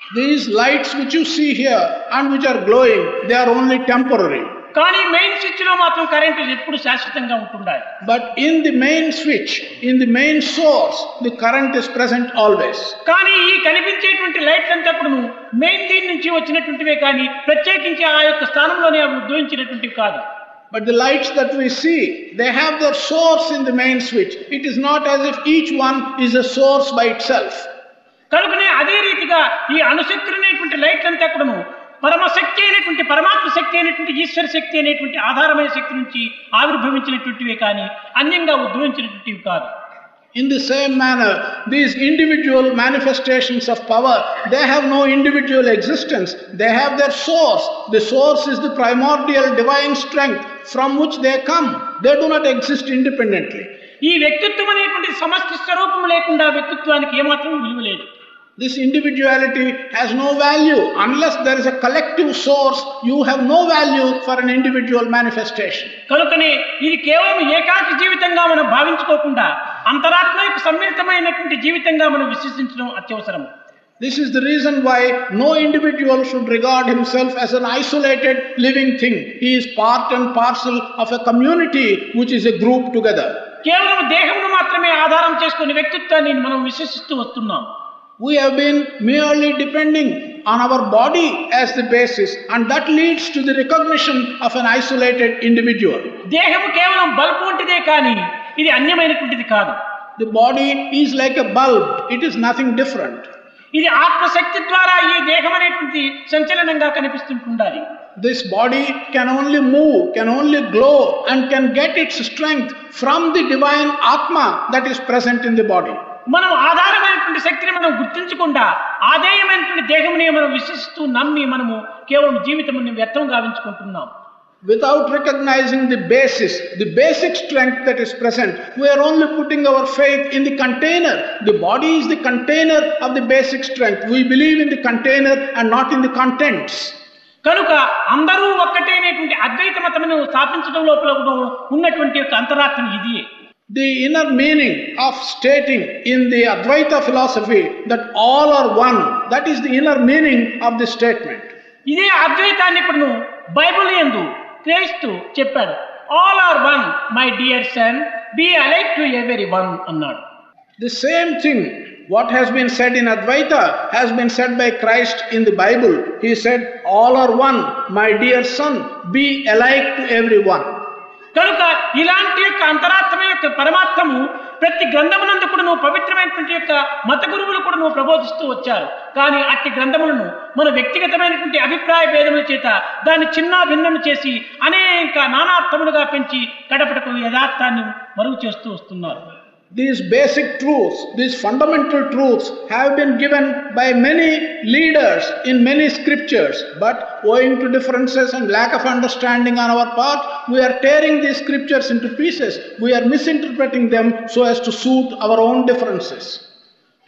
These lights which you see here and which are glowing, they are only temporary. కానీ main స్విచ్లో మాత్రం current ఎప్పుడు శాశ్వతంగా ఉంటుండాలి But in the main switch, in the main source, the current is present always. కానీ ఈ కనిపించేటువంటి లైట్ అంతా కూడాను మెయిన్ దీని నుంచి వచ్చినటువంటివే కానీ ప్రత్యేకించి ఆ యొక్క స్థానంలోనే అవి ఉద్భవించినటువంటివి కాదు But the lights that we see, they have their source in the main switch. It is not as if each one is a source by itself. కనుకనే అదే రీతిగా ఈ అణుశక్తులు అనేటువంటి లైట్ అంతా కూడాను పరమశక్తి అయినటువంటి అనేటువంటి పరమాత్మ శక్తి అయినటువంటి ఈశ్వర శక్తి అనేటువంటి ఆధారమైన శక్తి నుంచి ఆవిర్భవించినటువంటివే కానీ అన్యంగా ఉద్భవించినటువంటివి కాదు In the same manner, these individual manifestations of power, they have no individual existence. They have their source. The source is the primordial divine strength from which they come. They do not exist independently. ఈ వ్యక్తిత్వం అనేటువంటి సమష్టి స్వరూపం లేకుండా వ్యక్తిత్వానికి ఏమాత్రం విలువ లేదు This individuality has no value. Unless there is a collective source, you have no value for an individual manifestation. కనుకనే ఇది కేవలం ఏకాకి జీవితంగా మనం భావించుకోకుండా అంతరాత్మ యొక్క సమ్మిళితమైనటువంటి జీవితంగా మనం విశ్వసించడం అత్యవసరం This is the reason why no individual should regard himself as an isolated living thing. He is part and parcel of a community which is a group together. కేవలం దేహమును మాత్రమే ఆధారం చేసుకుని వ్యక్తిత్వాన్ని మనం విశ్వసిస్తూ వస్తున్నాం We have been merely depending on our body as the basis, and that leads to the recognition of an isolated individual. దేహము కేవలం బల్బు వంటిదే కానీ ఇది అన్యమైనటువంటిది కాదు The body is like a bulb, it is nothing different. ఇది ఆత్మశక్తి ద్వారా ఈ దేహం అనేటువంటి సంచలనంగా కనిపిస్తుంటుండాలి This body can only move, can only glow, and can get its strength from the divine Atma that is present in the body. మనం ఆధారమైనటువంటి శక్తిని మనం గుర్తించకుండా ఆదేయమైనటువంటి దేహమునే మనం విశ్వసిస్తూ నమ్మి మనము కేవలం జీవితముని వ్యర్థం గావించుకుంటున్నాం Without recognizing the basis, the basic strength that is present, we are only putting our faith in the container. The body is the container of the basic strength. We believe in the container and not in the contents. కనుక అందరూ ఒక్కటైనటువంటి అద్వైత మతమును స్థాపించడం లోపల ఉన్నటువంటి యొక్క అంతరాత్మ ఇదియే The inner meaning of stating in the Advaita philosophy that all are one, that is the inner meaning of this statement. ఇదే అద్వైతాన్ని ఇప్పుడు బైబుల్ ఎందు క్రైస్తు చెప్పాడు all are one my dear son be alike to everyone అన్నాడు The same thing, what has been said in Advaita, has been said by Christ in the Bible. He said, All are one, my dear son, be alike to everyone. కనుక ఇలాంటి యొక్క అంతరాత్మ యొక్క పరమాత్మము ప్రతి గ్రంథమునందు కూడా నువ్వు పవిత్రమైనటువంటి యొక్క మత గురువులు కూడా నువ్వు ప్రబోధిస్తూ వచ్చారు. కానీ అట్టి గ్రంథములను మన వ్యక్తిగతమైనటువంటి అభిప్రాయ భేదముల చేత దాన్ని చిన్న భిన్నం చేసి అనేక నానార్థములుగా పెంచి కడపటకు యథార్థాన్ని మరుగు చేస్తూ వస్తున్నారు. These basic truths, these fundamental truths have been given by many leaders in many scriptures, but owing to differences and lack of understanding on our part, we are tearing these scriptures into pieces. We are misinterpreting them so as to suit our own differences.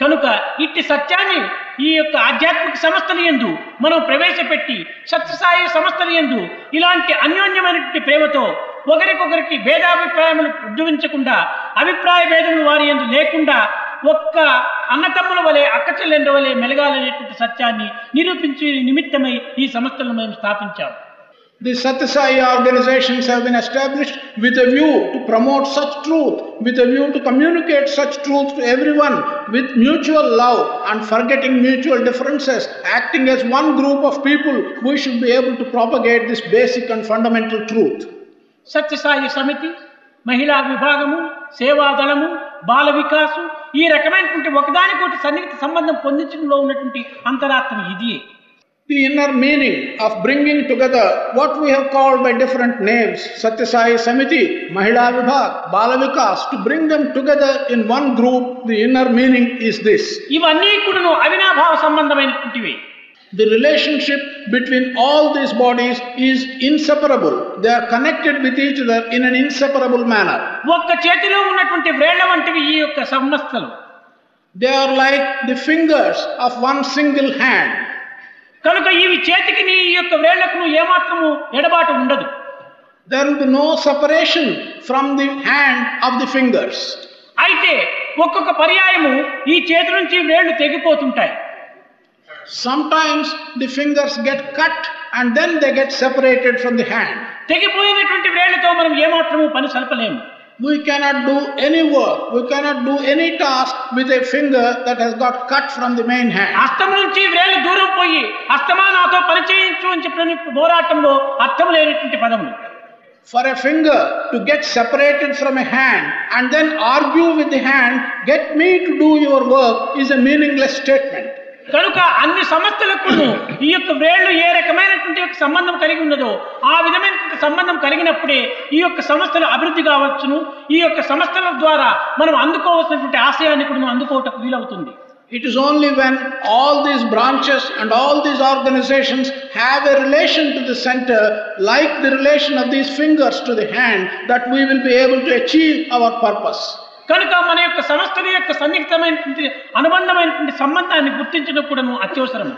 కనుక ఇట్టి సత్యాన్ని ఈ యొక్క ఆధ్యాత్మిక సంస్థలు ఎందు మనం ప్రవేశపెట్టి సత్యసాయి సంస్థలు ఎందు ఇలాంటి అన్యోన్యమైనటువంటి ప్రేమతో ఒకరికొకరికి భేదాభిప్రాయములు ఉద్భవించకుండా అభిప్రాయ భేదములు వారి ఎందు లేకుండా ఒక్క అన్నతమ్ముల వలె అక్క చెల్లెండ్ర వలె మెలగాలనేటువంటి సత్యాన్ని నిరూపించే నిమిత్తమై ఈ సంస్థలను మేము స్థాపించాము The Satyasai organizations have been established with a view to promote such truth, with a view to communicate such truth to everyone with mutual love and forgetting mutual differences, acting as one group of people, we should be able to propagate this basic and fundamental truth. Sathya Sai Samithi మహిళా విభాగము సేవాదళము బాల వికాసు ఈ రకమైనటువంటి ఒకదానికొకటి సన్నిహిత సంబంధం పొందించడంలో ఉన్నటువంటి అంతరాత్మ ఇది The inner meaning of bringing together what we have called by different names, Satyasai Samiti, Mahila Vibhag, Bala Vikas, to bring them together in one group, the inner meaning is this. ఇవన్నీ కూడాను అవినాభావ సంబంధమైనటువంటివి The relationship between all these bodies is inseparable. They are connected with each other in an inseparable manner. ఒక్క చేతిలో ఉన్నటువంటి వ్రేళ్ళ వంటివి ఈ యొక్క సంస్థలు They are like the fingers of one single hand. కనుక ఇవి చేతికి నీ యొక్క వ్రేళ్ళకు ఏమాత్రము ఎడబాటు ఉండదు There will be no separation from the hand of the fingers. అయితే ఒక్కొక్క పర్యాయము ఈ చేతి నుంచి వ్రేళ్ళు తెగిపోతుంటాయి Sometimes the fingers get cut and then they get separated from the hand. తెగిపోయినటువంటి వ్రేళ్లతో మనం ఏమాత్రము పని సలపలేము We cannot do any work, we cannot do any task with a finger that has got cut from the main hand. హస్తం నుంచి వ్రేళ్లు దూరం పోయి హస్తమా నాతో పని చేయించు అని చెప్పిన పోరాటంలో అర్థం లేనటువంటి పదములు For a finger to get separated from a hand and then argue with the hand, get me to do your work, is a meaningless statement. కనుక అన్ని సంస్థలకు ఈ యొక్క వేళ్ళు ఏ రకమైనటువంటి యొక్క సంబంధం కలిగి ఉన్నదో ఆ విధమైనటువంటి సంబంధం కలిగినప్పుడే ఈ యొక్క సంస్థలు అభివృద్ధి కావచ్చును ఈ యొక్క సంస్థల ద్వారా మనం అందుకోవాల్సినటువంటి ఆశయాన్ని కూడా మనం అందుకోవటకు వీలవుతుంది It is only when all these branches and all these organizations have a relation to the center, like the relation of these fingers to the hand, that we will be able to achieve our purpose. కనుక మన యొక్క సంస్థల యొక్క సన్నిహితమైనటువంటి అనుబంధమైనటువంటి సంబంధాన్ని గుర్తించడం కూడా అత్యవసరం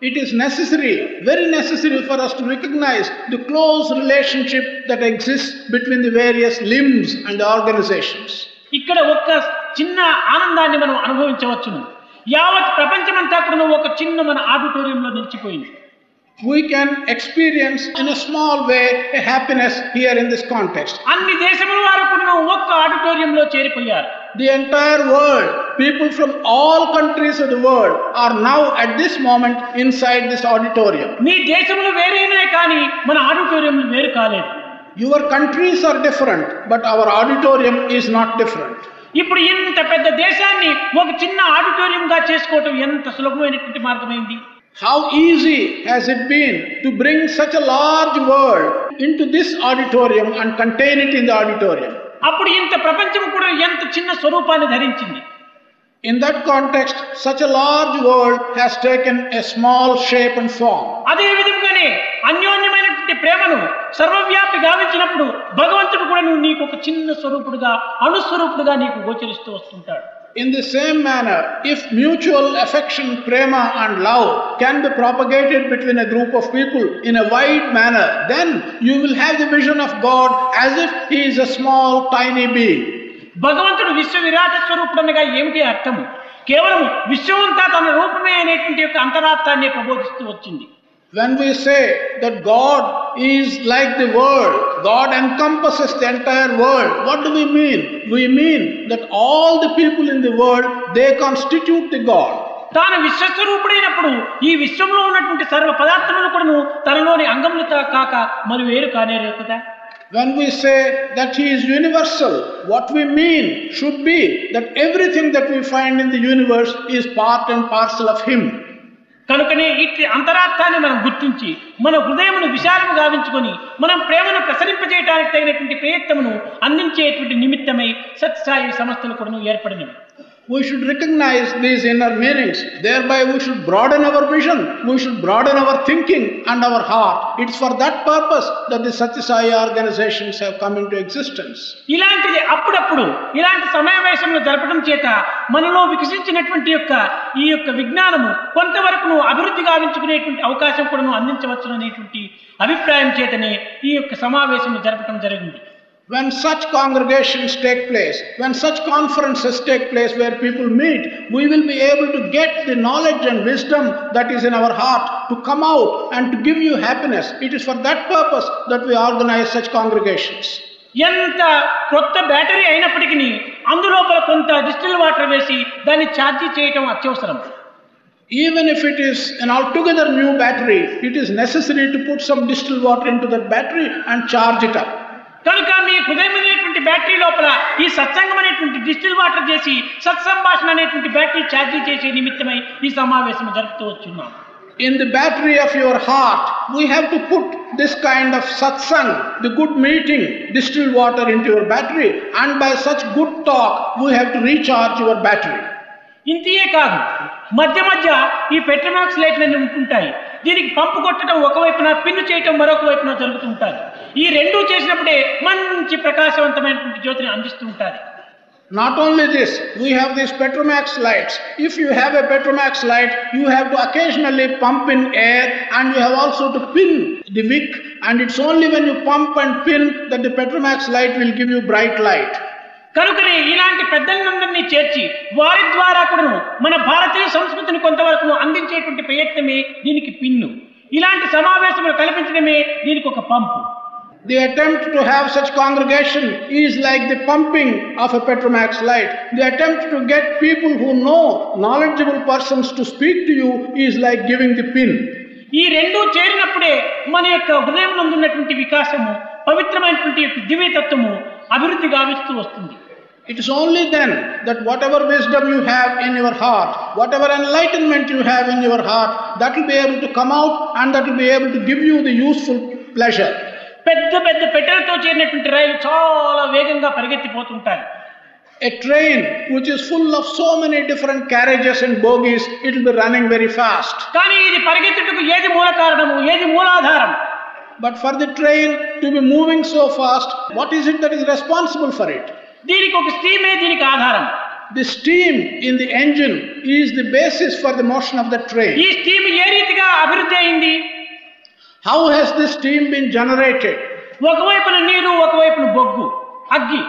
It is necessary, very necessary for us to recognize the close relationship that exists between the various limbs and the organizations. ఇక్కడ ఒక్క చిన్న ఆనందాన్ని మనం అనుభవించవచ్చును యావత్ ప్రపంచమంతా కూడా ఒక చిన్న మన ఆడిటోరియంలో నిలిచిపోయింది We can experience in a small way a happiness here in this context. అన్ని దేశముల వారు కూడా ఒక్క ఆడిటోరియంలో చేరిపోయారు The entire world, people from all countries of the world, are now at this moment inside this auditorium. మీ దేశములు వేరేనే కానీ మన ఆడిటోరియంలు వేరు కాలేదు Your countries are different, but our auditorium is not different. ఇప్పుడు ఇంత పెద్ద దేశాన్ని ఒక చిన్న ఆడిటోరియంగా చేసుకోవటం ఎంత సులభమైనటువంటి మార్గమైంది How easy has it been to bring such a large world into this auditorium and contain it in the auditorium? అప్పుడు ఇంత ప్రపంచం కూడా ఎంత చిన్న స్వరూపాన్ని ధరించింది In that context, such a large world has taken a small shape and form. అదే విధంగానే అన్యోన్యమైనటువంటి ప్రేమను సర్వవ్యాపి గావించినప్పుడు భగవంతుడు కూడా నువ్వు నీకు ఒక చిన్న స్వరూపుడుగా అణుస్వరూపుడుగా నీకు గోచరిస్తూ వస్తుంటాడు In the same manner, if mutual affection, prema, and love can be propagated between a group of people in a wide manner, then you will have the vision of God as if He is a small, tiny being. భగవంతుడు విశ్వ విరాట స్వరూపుడు అనగా ఏమిటి అర్థము కేవలం విశ్వమంతా తన రూపమే అనేటువంటి యొక్క అంతరార్థాన్ని ప్రబోధిస్తూ వచ్చింది When we say that God is like the world, God encompasses the entire world, what do we mean? We mean that all the people in the world, they constitute the God. తాను విశ్వస్వరూపుడైనప్పుడు ఈ విశ్వంలో ఉన్నటువంటి సర్వ పదార్థములు కూడాను తనలోని అంగములతో కాక మరి వేరు కానేరు కదా When we say that He is universal, what we mean should be that everything that we find in the universe is part and parcel of Him. కనుకనే ఇట్టి అంతరార్థాన్ని మనం గుర్తించి మన హృదయమును విశాలము గావించుకొని మనం ప్రేమను ప్రసరింపజేయడానికి తగినటువంటి ప్రయత్నమును అందించేటువంటి నిమిత్తమై సత్సాయి సంస్థలు కూడా ఏర్పడినవి. We should recognize these inner meanings. Thereby, we should broaden our vision, we should broaden our thinking and our heart. It's for that purpose that the Satyasai organizations have come into existence. ఇలాంటిది అప్పుడప్పుడు ఇలాంటి సమావేశంలో జరపడం చేత మనలో వికసించినటువంటి యొక్క ఈ యొక్క విజ్ఞానము కొంతవరకు అభివృద్ధి గావించుకునేటువంటి అవకాశం కూడా అందించవచ్చు అనేటువంటి అభిప్రాయం చేతనే ఈ యొక్క సమావేశం జరపడం జరిగింది When such congregations take place, when such conferences take place where people meet, we will be able to get the knowledge and wisdom that is in our heart to come out and to give you happiness. It is for that purpose that we organize such congregations. ఎంత కొత్త battery అయినప్పటికీ అందులోపల కొంత distil water వేసి దాన్ని charge చేయటం అత్యవసరం Even if it is an altogether new battery, it is necessary to put some distilled water into that battery and charge it up. కనుక మీ హృదయం అనేటువంటి బ్యాటరీ లోపల ఈ సత్సంగం అనేటువంటి డిస్టిల్ వాటర్ చేసి సత్సంభాషణ అనేటువంటి బ్యాటరీ ఛార్జీ చేసే నిమిత్తమై ఈ సమావేశం జరుపుతూ వచ్చున్నాం In the battery of your heart, we have to put this kind of satsang, the good meeting, distilled water into your battery, and by such good talk, we have to recharge your battery. ఇంతియే కాదు మధ్య మధ్య ఈ Petromax లైట్లన్నీ ఉంటుంటాయి దీనికి పంపు కొట్టడం ఒకవైపున pin చేయటం మరొక వైపున జరుగుతుంటుంది ఈ రెండూ చేసినప్పుడే మంచి ప్రకాశవంతమైనటువంటి జ్యోతిని అందిస్తూ ఉంటుంది Not only this, we have these Petromax lights. If you have a Petromax light, you have to occasionally pump in air and you have also to pin the wick. And it's only when you pump and pin that the Petromax light will give you bright light. కనుకనే ఇలాంటి పెద్దలందరినీ చేర్చి వారి ద్వారా కూడా మన భారతీయ సంస్కృతిని కొంతవరకు అందించేటువంటి ప్రయత్నమే దీనికి పిన్ను ఇలాంటి సమావేశములు కల్పించడమే దీనికి ఒక పంపు The attempt to have such congregation is like the pumping of a Petromax light. The attempt to get people who know knowledgeable persons to speak to you is like giving the pin. ఈ రెండూ చేరినప్పుడే మన యొక్క హృదయంలో ఉన్నటువంటి వికాసము పవిత్రమైనటువంటి యొక్క దివ్యతత్వము అభివృద్ధి గావిస్తూ వస్తుంది It is only then that whatever wisdom you have in your heart, whatever enlightenment you have in your heart, that will be able to come out and that will be able to give you the useful pleasure. పెద్ద పెద్ద పెట్టెలతో చేరినటువంటి రైలు చాలా వేగంగా పరిగెత్తిపోతుంటాయి A train which is full of so many different carriages and bogies, it will be running very fast. కానీ ఇది పరిగెత్తుటకు ఏది మూల కారణము ఏది మూలాధారం But for the train to be moving so fast, what is it that is responsible for it? దీనికి ఒక స్టీమే దీనికి ఆధారం The steam in the engine is the basis for the motion of the train. ఈ steam ఏ రీతిగా అభివృద్ధి అయింది How has this steam been generated? ఒకవైపున నీరు ఒకవైపున బొగ్గు అగ్గి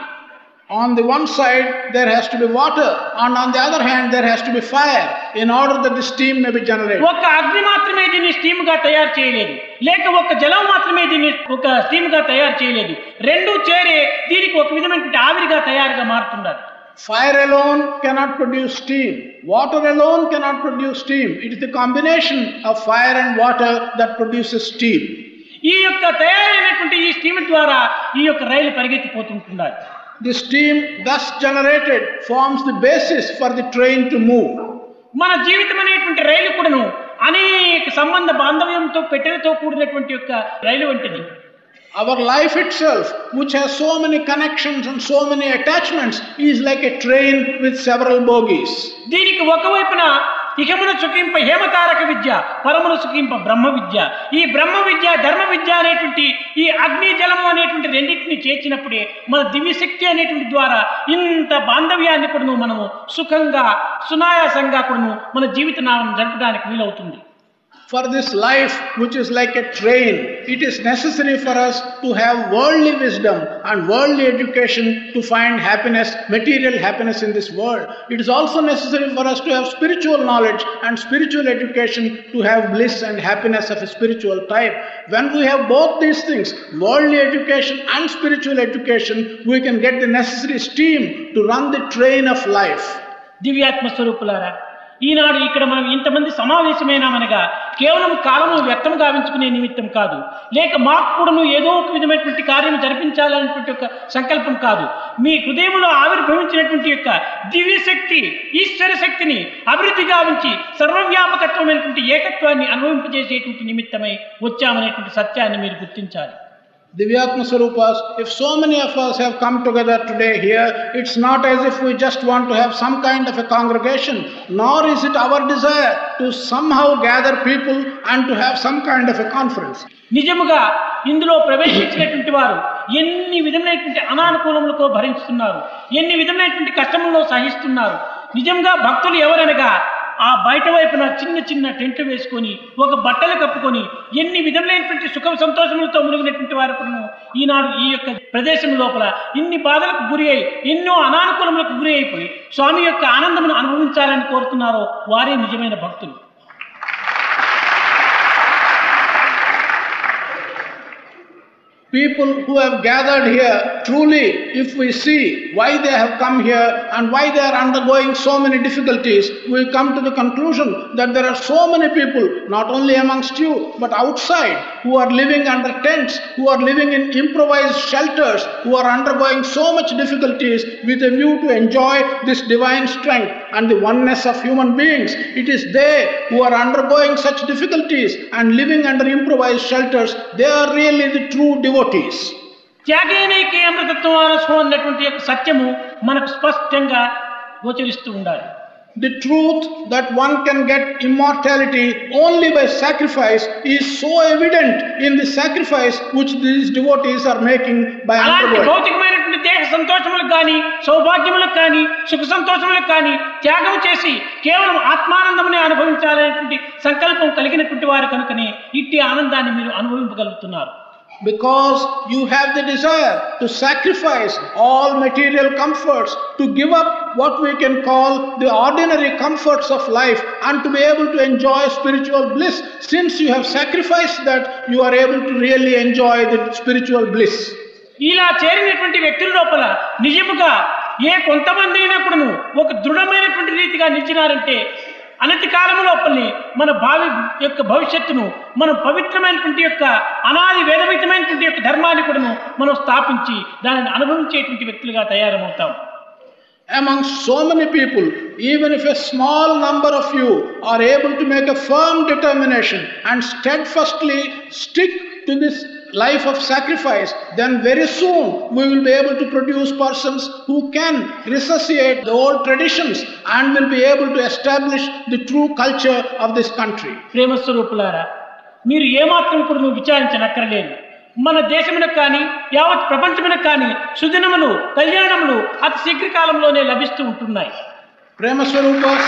On the one side, there has to be water, and on the other hand, there has to be fire in order that the steam may be generated. ఒక్క అగ్ని మాత్రమే దీన్ని స్టీమ్గా తయారు చేయలేదు లేక ఒక్క జలం మాత్రమే దీన్ని ఒక స్టీమ్గా తయారు చేయలేదు రెండు చేరే దీనికి ఒక విధమైనటువంటి ఆవిరిగా తయారుగా మారుతున్నారు Fire alone cannot produce steam. Water alone cannot produce steam. It is the combination of fire and water that produces steam. ఈ యొక్క తయారైనటువంటి ఈ స్టీమ్ ద్వారా ఈ యొక్క రైలు పరిగెత్తిపోతుంటున్నారు The steam thus generated forms the basis for the train to move. మన జీవితం అనేటువంటి రైలు కూడాను అనేక సంబంధ బాంధవ్యంతో పెట్టెలతో కూడినటువంటి యొక్క రైలు వంటిది Our life itself, which has so many connections and so many attachments, is like a train with several bogies. దీనికి ఒకవైపున ఇహమున సుఖింప హేమతారక విద్య పరమున సుఖింప బ్రహ్మ విద్య ఈ బ్రహ్మ విద్య ధర్మ విద్య అనేటువంటి ఈ అగ్ని జలము అనేటువంటి రెండింటిని చేర్చినప్పుడే మన దివ్యశక్తి అనేటువంటి ద్వారా ఇంత బాంధవ్యాన్ని కూడాను మనము సుఖంగా సునాయాసంగా కూడాను మన జీవిత జరపడానికి వీలవుతుంది for this life which is like a train. It is necessary for us to have worldly wisdom and worldly education to find happiness, material happiness in this world. It is also necessary for us to have spiritual knowledge and spiritual education to have bliss and happiness of a spiritual type. When we have both these things, worldly education and spiritual education, we can get the necessary steam to run the train of life. ದಿವ್ಯಾತ್ಮ ಸ್ವರೂಪಲಾರ ఈనాడు ఇక్కడ మనం ఇంతమంది సమావేశమైనామనగా కేవలం కాలము వ్యక్తం గావించుకునే నిమిత్తం కాదు. లేక మాకు కూడాను ఏదో ఒక విధమైనటువంటి కార్యం జరిపించాలనేటువంటి ఒక సంకల్పం కాదు. మీ హృదయంలో ఆవిర్భవించినటువంటి యొక్క దివ్య శక్తి ఈశ్వర శక్తిని అభివృద్ధి గావించి సర్వవ్యాపకత్వమైనటువంటి ఏకత్వాన్ని అనుభవింపజేసేటువంటి నిమిత్తమై వచ్చామనేటువంటి సత్యాన్ని మీరు గుర్తించాలి. Divyatma Swarupas, if so many of us have come together today here, it's not as if we just want to have some kind of a congregation, nor is it our desire to somehow gather people and to have some kind of a conference. నిజముగా ఇందులో ప్రవేశించినటువంటి వారు ఎన్ని విధమైనటువంటి అనానుకూలములతో భరిస్తున్నారు ఎన్ని విధమైనటువంటి కష్టముల్లో సహిస్తున్నారు నిజంగా భక్తులు ఎవరనగా ఆ బయట వైపున చిన్న చిన్న టెంట్లు వేసుకొని ఒక బట్టలు కప్పుకొని ఎన్ని విధములైనటువంటి సుఖ సంతోషములతో మునిగినటువంటి వారు ఈనాడు ఈ యొక్క ప్రదేశం లోపల ఇన్ని బాధలకు గురి అయి ఎన్నో అనానుకూలములకు గురి అయిపోయి స్వామి యొక్క ఆనందమును అనుభవించాలని కోరుతున్నారో వారే నిజమైన భక్తులు. People who have gathered here, truly, if we see why they have come here and why they are undergoing so many difficulties, we come to the conclusion that there are so many people, not only amongst you, but outside, who are living under tents, who are living in improvised shelters, who are undergoing so much difficulties with a view to enjoy this divine strength and the oneness of human beings. It is they who are undergoing such difficulties and living under improvised shelters, they are really the true devotees. త్యాగేనైకే అమృతత్వం అనసు అన్నటువంటి యొక్క సత్యము మనకు స్పష్టంగా గోచరిస్తూ ఉండాలి. The truth that one can get immortality only by sacrifice is so evident in the sacrifice which these devotees are making by. భౌతికమైనటువంటి దేహ సంతోషములకు కానీ సౌభాగ్యములకు కానీ సుఖ సంతోషములకు కానీ త్యాగం చేసి కేవలం ఆత్మానందమునే అనుభవించాలనేటువంటి సంకల్పం కలిగినటువంటి వారు కనుకనే ఇట్టి ఆనందాన్ని మీరు అనుభవించగలుగుతున్నారు Because you have the desire to sacrifice all material comforts, to give up what we can call the ordinary comforts of life, and to be able to enjoy spiritual bliss. Since you have sacrificed that, you are able to really enjoy the spiritual bliss. ఇలా చేరినటువంటి వ్యక్తుల లోపల నిజముగా ఏ కొంతమంది అయినా కూడాను ఒక దృఢమైనటువంటి రీతిగా నిలిచినారంటే అనతి కాలంలో పని మన భావి యొక్క భవిష్యత్తును మన పవిత్రమైనటువంటి యొక్క అనాది వేదవితమైనటువంటి యొక్క ధర్మాన్ని కూడా మనం స్థాపించి దానిని అనుభవించేటువంటి వ్యక్తులుగా తయారవుతాం. Among so many people even if a small number of you are able to make a firm determination and steadfastly stick to this life of sacrifice, then very soon we will be able to produce persons who can resuscitate the old traditions and will be able to establish the true culture of this country. ప్రేమ స్వరూపులారా మీరు ఏమాత్రం కూడా నువ్వు విచారించనక్కర్లేదు మన దేశమునకు కానీ యావత్ ప్రపంచమునకు కానీ సుదినములు కళ్యాణములు అతి శీఘ్రకాలంలోనే లభిస్తూ ఉంటున్నాయి Prema Swarupas,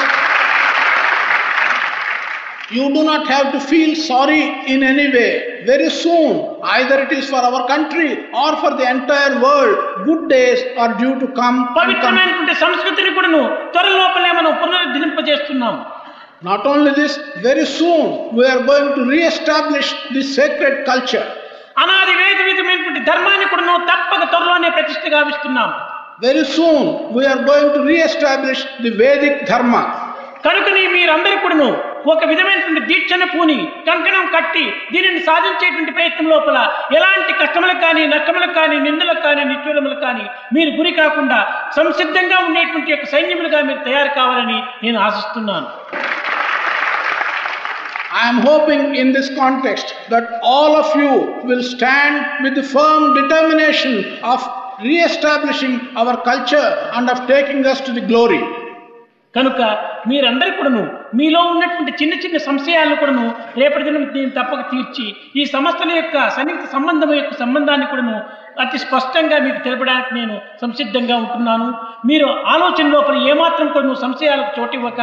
you do not have to feel sorry in any way. Very soon, either it is for our country or for the entire world, good days are due to come. పవిత్రమైనటువంటి సంస్కృతిని కూడాను త్వరలోపలే మనం పునరుద్ధరింపజేస్తున్నాం Not only this, very soon we are going to re-establish this sacred culture. అనాది వేద విధమైనటువంటి ధర్మాన్ని కూడాను తప్పక త్వరలోనే ప్రతిష్ఠ గావిస్తున్నాం Very soon we are going to re-establish the Vedic Dharma. కనుకని మీరందరూ కూడాను ఒక విధమైనటువంటి దీక్షను పూని కంకణం కట్టి దీనిని సాధించేటువంటి ప్రయత్నం లోపల ఎలాంటి కష్టములకు కానీ నష్టములకు కానీ నిందలకు కానీ నిష్ఠూరములకు కానీ మీరు గురి కాకుండా సంసిద్ధంగా ఉండేటువంటి యొక్క సైన్యములుగా మీరు తయారు కావాలని నేను ఆశిస్తున్నాను I am hoping in this context that all of you will stand with the firm determination of re-establishing our culture and of taking us to the glory. కనుక మీరందరూ కూడాను మీలో ఉన్నటువంటి చిన్న చిన్న సంశయాలను కూడాను రేపటి దినం నేను తప్పక తీర్చి ఈ సంస్థల యొక్క సన్నిహిత సంబంధం యొక్క సంబంధాన్ని కూడాను అతి స్పష్టంగా మీకు తెలపడానికి నేను సంసిద్ధంగా ఉంటున్నాను. మీరు ఆలోచన లోపల ఏమాత్రం కూడా సంశయాలకు చోటివ్వక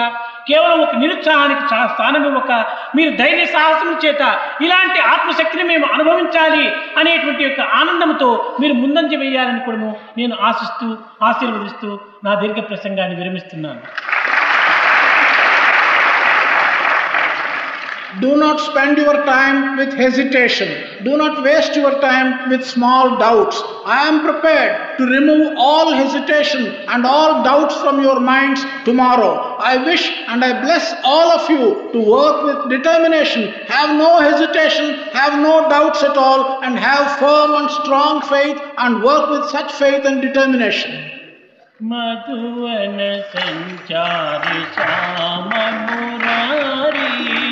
కేవలం ఒక నిరుత్సాహానికి స్థానం ఇవ్వక మీరు ధైర్య సాహసం చేత ఇలాంటి ఆత్మశక్తిని మేము అనుభవించాలి అనేటువంటి యొక్క ఆనందంతో మీరు ముందంజ వేయాలని కూడాను నేను ఆశిస్తూ ఆశీర్వదిస్తూ నా దీర్ఘ ప్రసంగాన్ని విరమిస్తున్నాను. Do not spend your time with hesitation. Do not waste your time with small doubts. I am prepared to remove all hesitation and all doubts from your minds tomorrow. I wish and I bless all of you to work with determination. Have no hesitation, have no doubts at all, and have firm and strong faith and work with such faith and determination. मधुवन संचार श्याम मुरारी